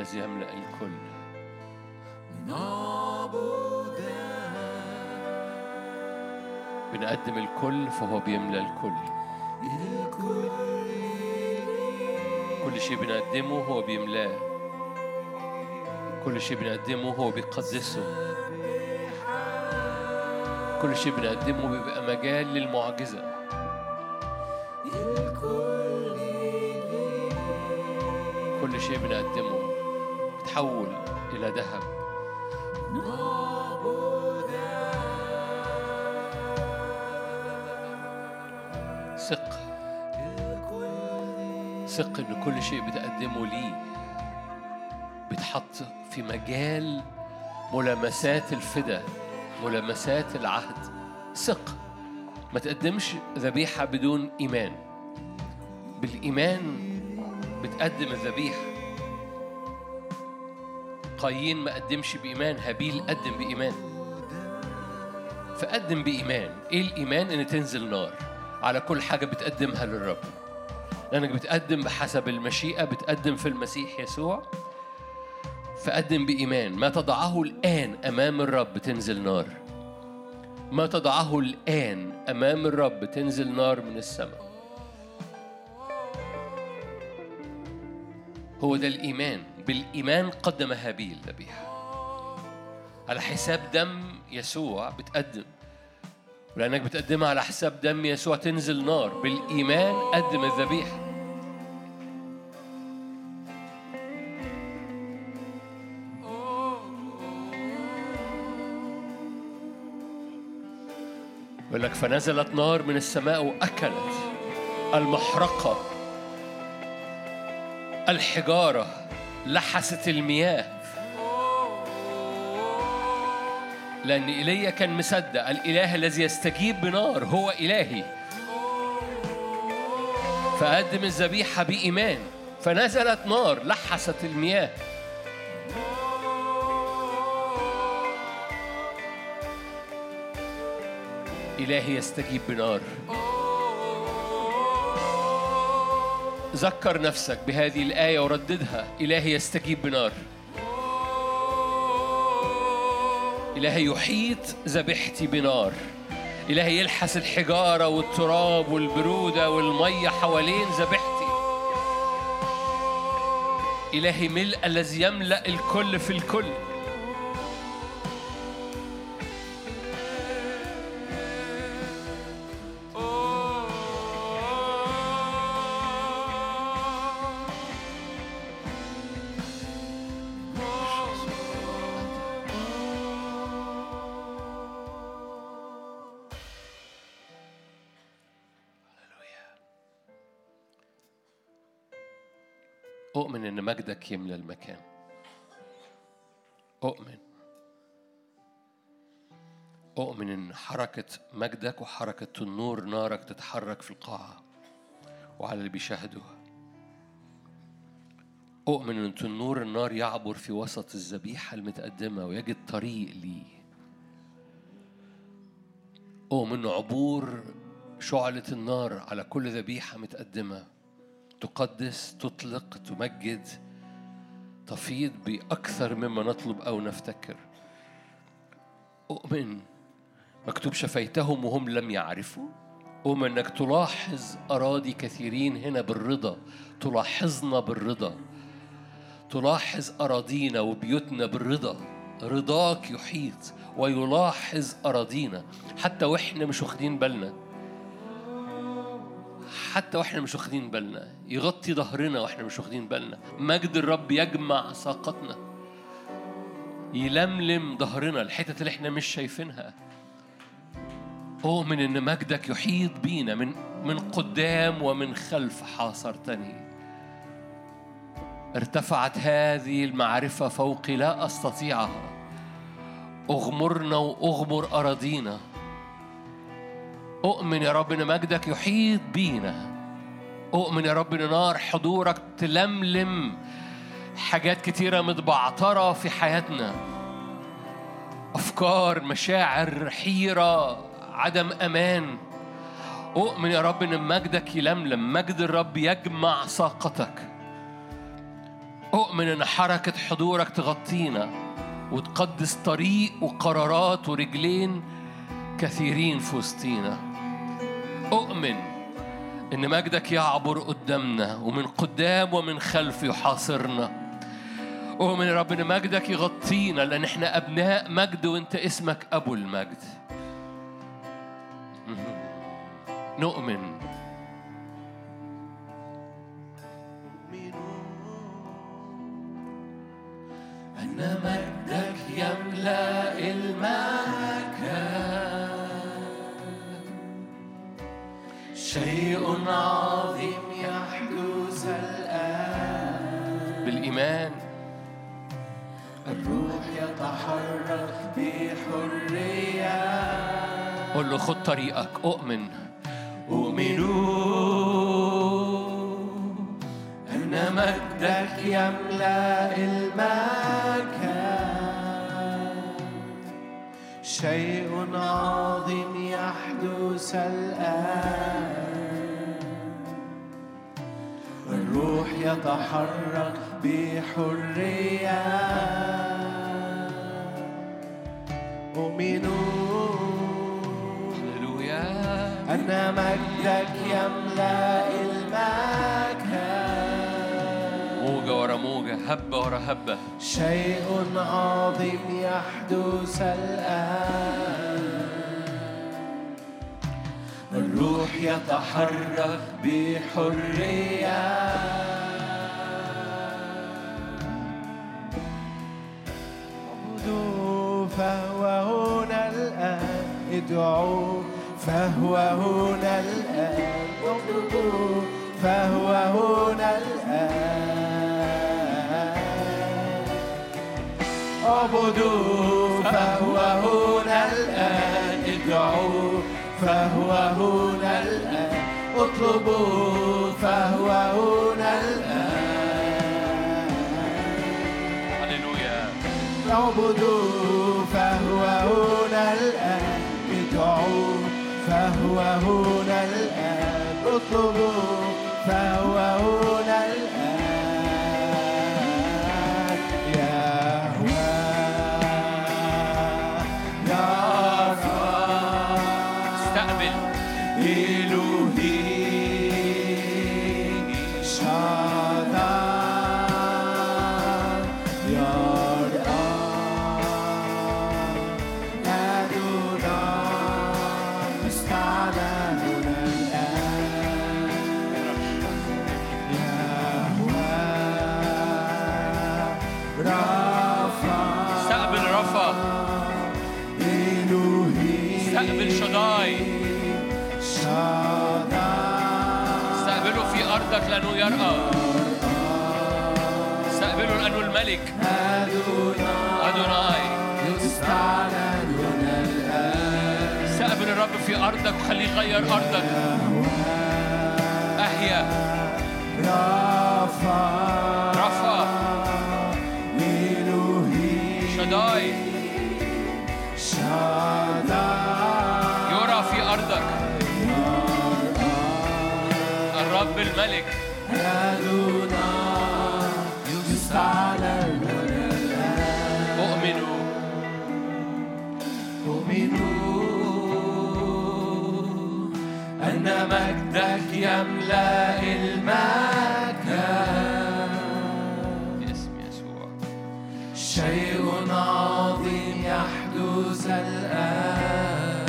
الذي يملأ الكل. بنقدم الكل فهو بيملأ الكل. كل شيء بنقدمه هو بيملاه. كل شيء بنقدمه هو بيقدسه. كل شيء بنقدمه بيبقى مجال للمعجزة. بتحول إلى ذهب. ثق. ثق إن كل شيء بتقدمه ليه. بيتحط في مجال ملامسات الفدا ملامسات العهد. ثق. ما تقدمش ذبيحة بدون إيمان. بالإيمان بتقدم الذبيحة. قايين ما قدمش بإيمان هابيل قدم بإيمان. فقدم بإيمان. إيه الإيمان؟ إن تنزل نار. على كل حاجة بتقدمها للرب. لأنك بتقدم بحسب المشيئة بتقدم في المسيح يسوع. فقدم بإيمان. ما تضعه الآن أمام الرب تنزل نار. ما تضعه الآن أمام الرب تنزل نار من السماء. هو ده الإيمان. بالإيمان قدم هابيل ذبيحة. على حساب دم يسوع بتقدم. ولأنك بتقدمها على حساب دم يسوع تنزل نار. بالإيمان قدم الذبيحة. يقول لك فنزلت نار من السماء وأكلت المحرقة الحجارة لحست المياه. لأن إيليا كان مصدق الإله الذي يستجيب بنار هو إلهي. فقدم الذبيحة بإيمان. فنزلت نار لحست المياه. إلهي يستجيب بنار. ذكر نفسك بهذه الآية ورددها. إلهي يستجيب بنار. إلهي يحيط ذبيحتي بنار. إلهي يلحس الحجارة والتراب والبرودة والمية حوالين ذبيحتي إلهي ملء الذي يملأ الكل في الكل. أؤمن إن مجدك يملى المكان. أؤمن. أؤمن إن حركة مجدك وحركة النور نارك تتحرك في القاعة وعلى اللي بيشاهدوها. أؤمن إن تنور النار يعبر في وسط الذبيحة المتقدمة ويجد طريق ليه أؤمن عبور شعلة النار على كل ذبيحة متقدمة تقدس تطلق تمجد تفيض بأكثر مما نطلب أو نفتكر. أؤمن مكتوب شفيتهم وهم لم يعرفوا. أؤمن أنك تلاحظ أراضي كثيرين هنا بالرضا تلاحظنا بالرضا. تلاحظ أراضينا وبيوتنا بالرضا. رضاك يحيط ويلاحظ أراضينا حتى وإحنا مش واخدين بالنا. حتى وإحنا مش واخدين بالنا يغطي ظهرنا وإحنا مش واخدين بالنا. مجد الرب يجمع ساقتنا يلملم ظهرنا الحتت اللي إحنا مش شايفينها. أؤمن إن مجدك يحيط بينا من من قدام ومن خلف حاصرتني. ارتفعت هذه المعرفة فوقي لا أستطيعها. أغمرنا وأغمر أراضينا. أؤمن يا رب إن مجدك يحيط بينا. أؤمن يا رب إن نار حضورك تلملم حاجات كتيرة متبعترة في حياتنا. أفكار مشاعر حيرة عدم أمان. أؤمن يا رب إن مجدك يلملم مجد الرب يجمع ساقتك أؤمن إن حركة حضورك تغطينا وتقدس طريق وقرارات ورجلين كثيرين في وسطينا. أؤمن إن مجدك يعبر قدامنا ومن قدام ومن خلف يحاصرنا. أؤمن يا رب إن مجدك يغطينا لأن إحنا أبناء مجد وأنت اسمك أبو المجد. نؤمن. أن مجدك يملأ المكان شيء عظيم يحدث الآن. بالإيمان. الروح يتحرك بحرية. قل له خد طريقك أؤمن. أؤمن أن مجدك يملأ المكان شيء عظيم يحدث الآن. الروح يتحرك بحرية. أؤمن هللويا. أن مجدك يملأ موجة ورا موجة هبة ورا هبة. شيء عظيم يحدث الآن. الروح يتحرك بحرية. اعبدوا فهو هنا الآن ادعوا فهو هنا الآن. اطلبوا فهو هنا الآن. اعبدوا فهو هنا الآن ادعوا فهو هنا الآن اطلبوا فهو هنا الآن. هللويا اعبدوا فهو هنا الآن ادعوا فهو هنا الآن اطلبوا فهو هنا الملك. أدوناي. استقبل الرب في أرضك وخليه يغير أرضك. أحيا رفا. شداي. يرى في أرضك. الرب الملك. أؤمن مجدك يملأ المكان. باسم يسوع. شيء عظيم يحدث الآن.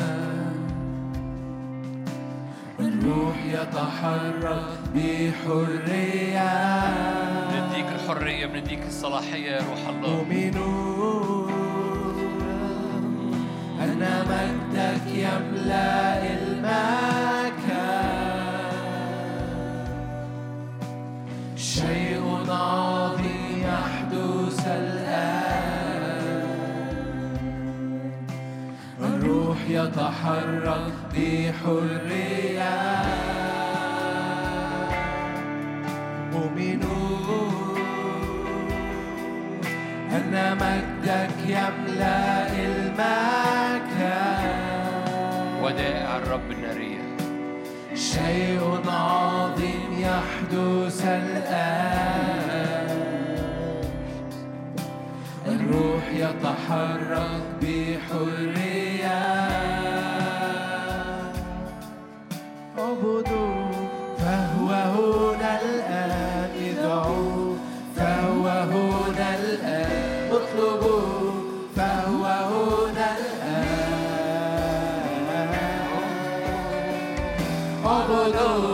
الروح يتحرك بحرية. بنديك الحرية بنديك الصلاحية يا روح الله. مؤمنون. أن مجدك يملأ المكان. شيء عظيم يحدث الآن. الروح يتحرك بحرية. مؤمنون أن مجدك يملأ المكان. ودائع الرب النارية. شيء عظيم يحدث الآن. الروح يتحرك بحرية. اعبدوا فهو هنا الآن. ادعوا فهو هنا الآن. اطلبوا فهو هنا الآن. اعبدوا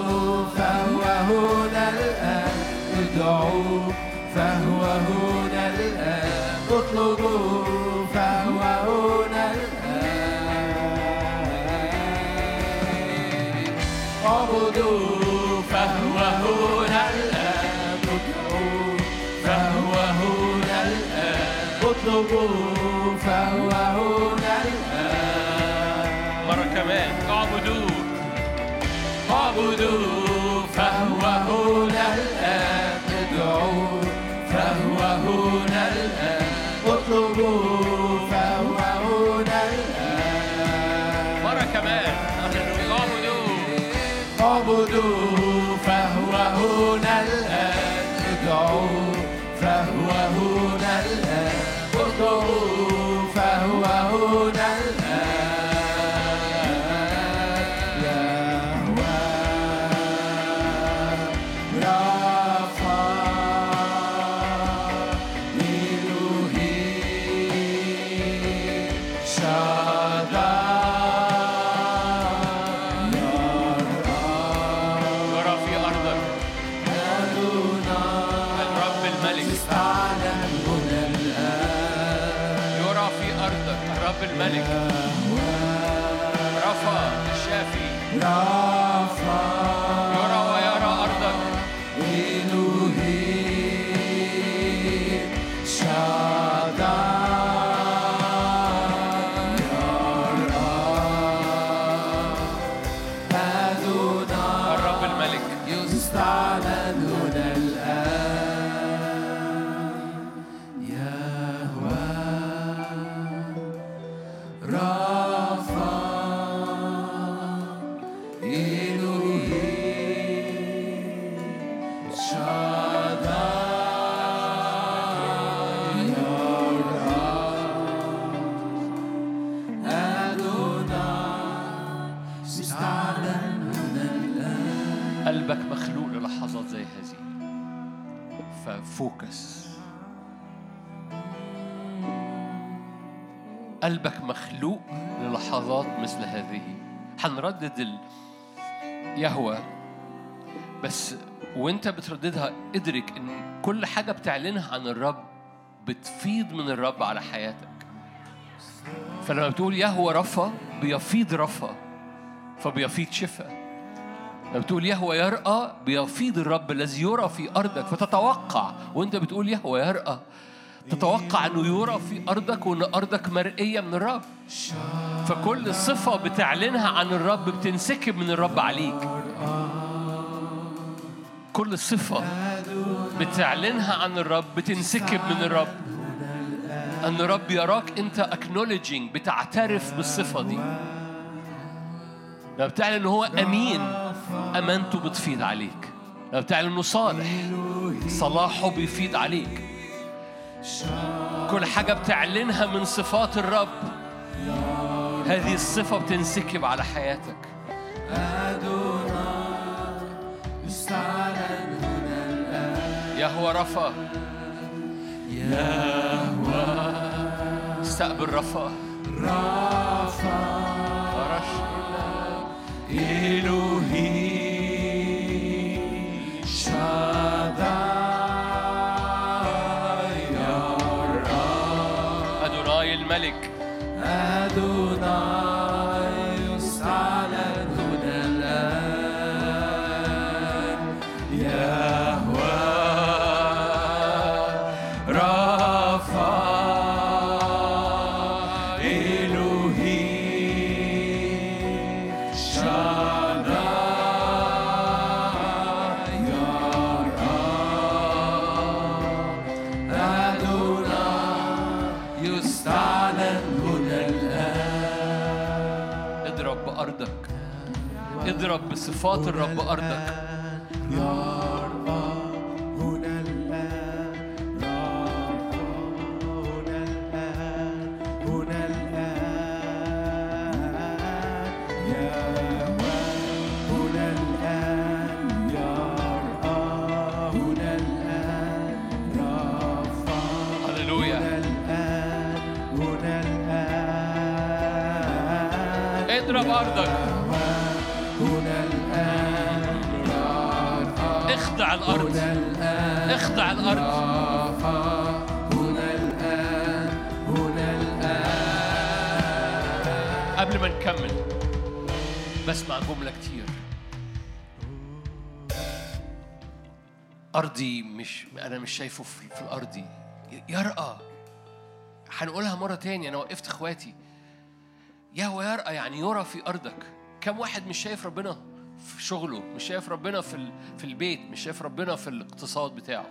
قلبك مخلوق للحظات مثل هذه. هنردد ال... يهوى بس وانت بترددها ادرك إن كل حاجة بتعلنها عن الرب بتفيض من الرب على حياتك. فلما بتقول يهوى رفا بيفيض رفا فبيفيض شفاء لما بتقول يهوى يرأى بيفيض الرب الذي يرى في أرضك فتتوقع. وأنت بتقول يهوى يرأى تتوقع أنه يرى في أرضك وأن أرضك مرئية من الرب؟ فكل صفة بتعلنها عن الرب بتنسكب من الرب عليك. كل صفة بتعلنها عن الرب بتنسكب من الرب. أن الرب يراك أنت acknowledging بتعترف بالصفة دي. لما بتعلن هو أمين امانته بتفيض عليك. لما بتعلن إنه صالح صلاحه بيفيض عليك. كل حاجة بتعلنها من صفات الرب. هذه الصفة بتنسكب على حياتك. يهوى رفا. يهوى استقبل رفا. رافع فرش. إلهي. ادوناي الملك اضرب بصفات الرب أرضك يرقى هنا الآن. هنا الآن. قبل ما نكمل بسمع جملة كتير. أرضي مش أنا مش شايفه في في الأرضي يرقى. هنقولها مرة تاني أنا وقفت إخواتي. يهوى يرقى يعني يرى في أرضك. كم واحد مش شايف ربنا؟ في شغله مش شايف ربنا في في البيت مش شايف ربنا في الاقتصاد بتاعه.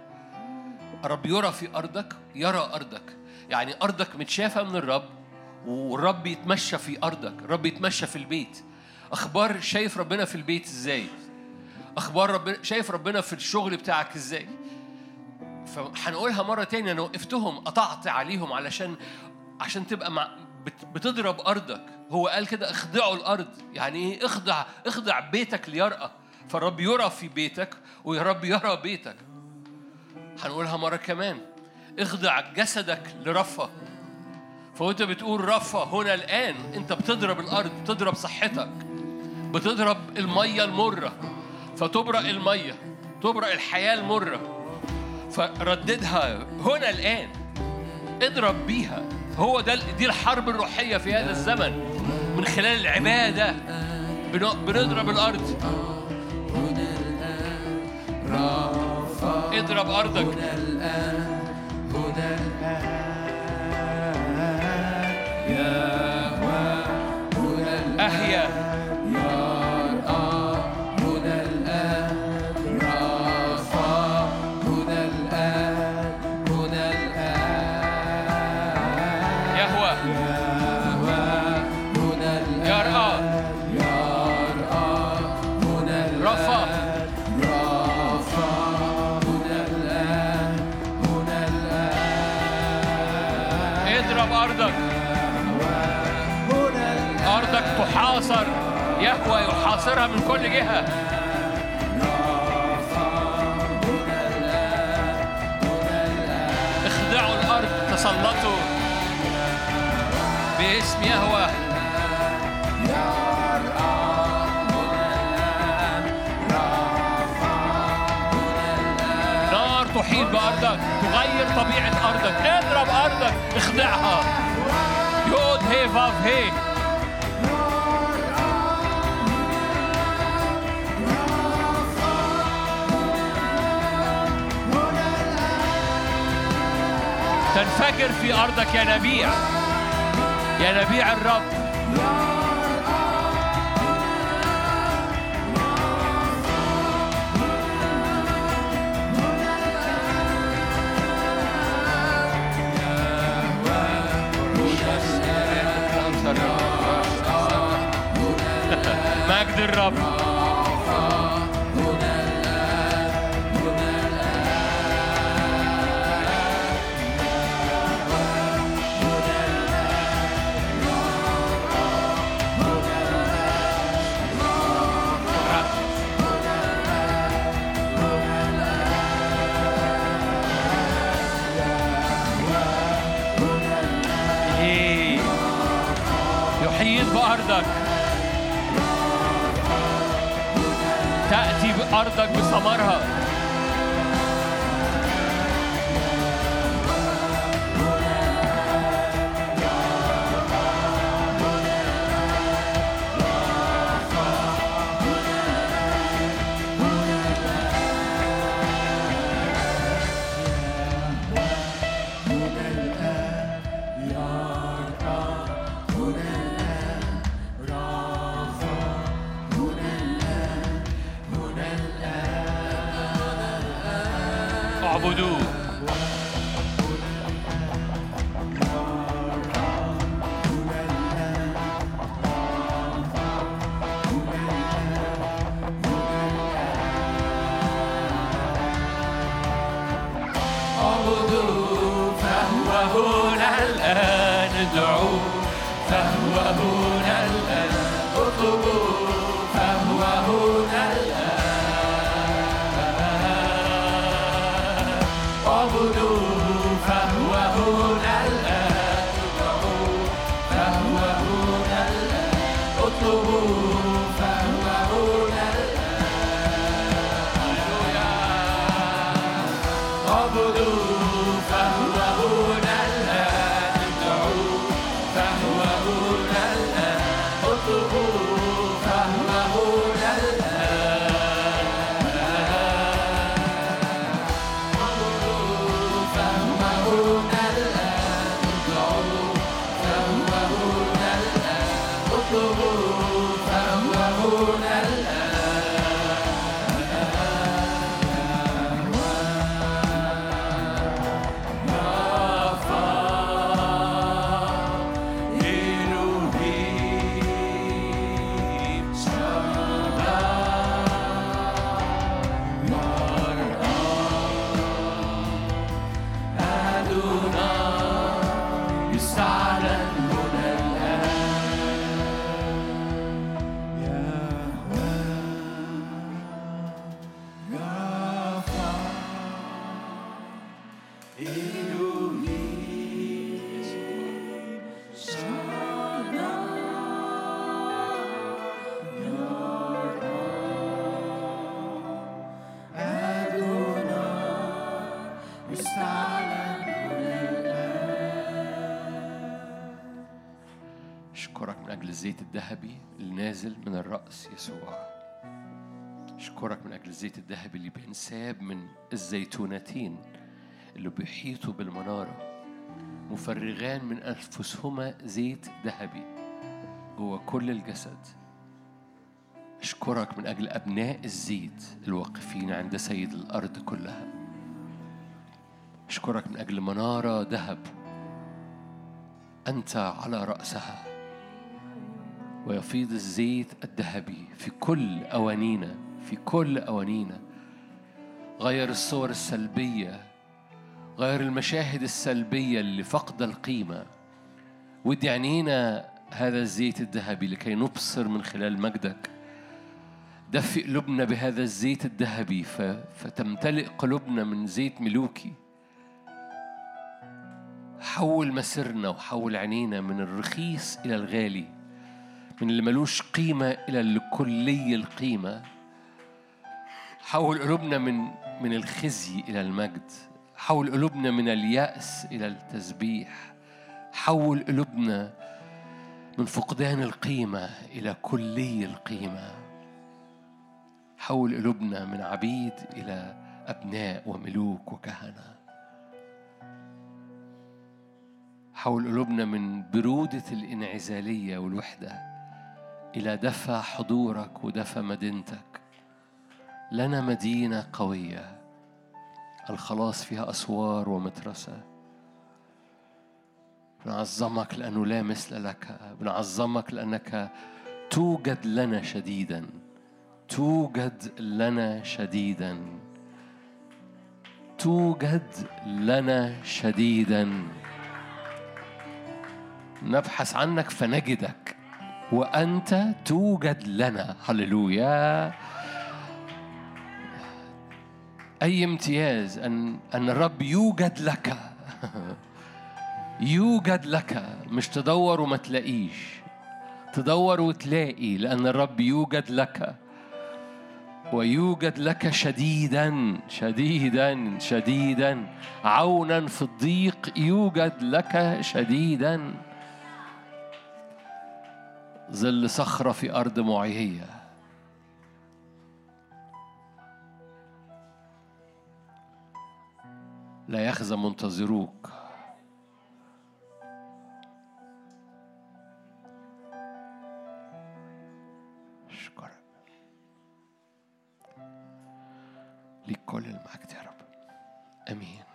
الرب يرى في أرضك يرى أرضك. يعني أرضك متشافة من الرب والرب يتمشى في أرضك الرب يتمشى في البيت. أخبار شايف ربنا في البيت إزاي؟ أخبار ربنا شايف ربنا في الشغل بتاعك إزاي؟ فهنقولها مرة تانية أنا وقفتهم قطعت عليهم علشان عشان تبقى مع بتضرب أرضك. هو قال كده اخضعوا الأرض. يعني إيه؟ اخضع اخضع بيتك ليرقى فالرب يرى في بيتك والرب يرى بيتك. هنقولها مرة كمان. اخضع جسدك لرفة. فوانت بتقول رفة هنا الآن. أنت بتضرب الأرض بتضرب صحتك. بتضرب المية المرة. فتبرق المية. تبرق الحياة المرة. فرددها هنا الآن. اضرب بيها. هو ده دي الحرب الروحية في هذا الزمن. من خلال العبادة بن- بنضرب الأرض. اضرب أرضك. أحيا يهوى يحاصرها من كل جهة. اخدعوا الأرض تسلطوا باسم يهوى. نار تحيط بأرضك تغير طبيعة أرضك. اضرب أرضك اخدعها. يود هي فاف هي تنفجر في أرضك يا نبيع. يا نبيع الرب. مجد الرب تأتي بأرضك بثمرها الزيت الذهبي اللي نازل من الرأس يسوع. أشكرك من أجل الزيت الذهبي اللي بينساب من الزيتونتين اللي بيحيطوا بالمنارة. مفرغان من أنفسهما زيت ذهبي جوه كل الجسد. أشكرك من أجل أبناء الزيت الواقفين عند سيد الأرض كلها. أشكرك من أجل منارة ذهب أنت على رأسها. ويفيض الزيت الذهبي في كل أوانينا في كل أوانينا. غير الصور السلبية غير المشاهد السلبية اللي فقد القيمة. ودي عينينا هذا الزيت الذهبي لكي نبصر من خلال مجدك. دفئ قلوبنا بهذا الزيت الذهبي فتمتلئ قلوبنا من زيت ملوكي. حول مسيرنا وحول عينينا من الرخيص إلى الغالي. من اللي ملوش قيمة إلى اللي كلي القيمة حول قلوبنا من من الخزي إلى المجد حول قلوبنا من اليأس إلى التسبيح حول قلوبنا من فقدان القيمة إلى كلي القيمة حول قلوبنا من عبيد إلى أبناء وملوك وكهنة حول قلوبنا من برودة الإنعزالية والوحدة. إلى دفى حضورك ودفى مدينتك. لنا مدينة قوية الخلاص فيها أسوار ومترسة بنعظمك لأنه لا مثل لك بنعظمك لأنك توجد لنا شديدا. توجد لنا شديدا. توجد لنا شديدا. نبحث عنك فنجدك. وأنت توجد لنا. هللويا. أي امتياز أن أن الرب يوجد لك. يوجد لك. مش تدور وما تلاقيش. تدور وتلاقي لأن الرب يوجد لك. ويوجد لك شديدا شديدا شديدا. عونا في الضيق يوجد لك شديدا. ظل صخرة في أرض معيية لا يخزى منتظروك. أشكرك ليك كل المجد يا رب. آمين.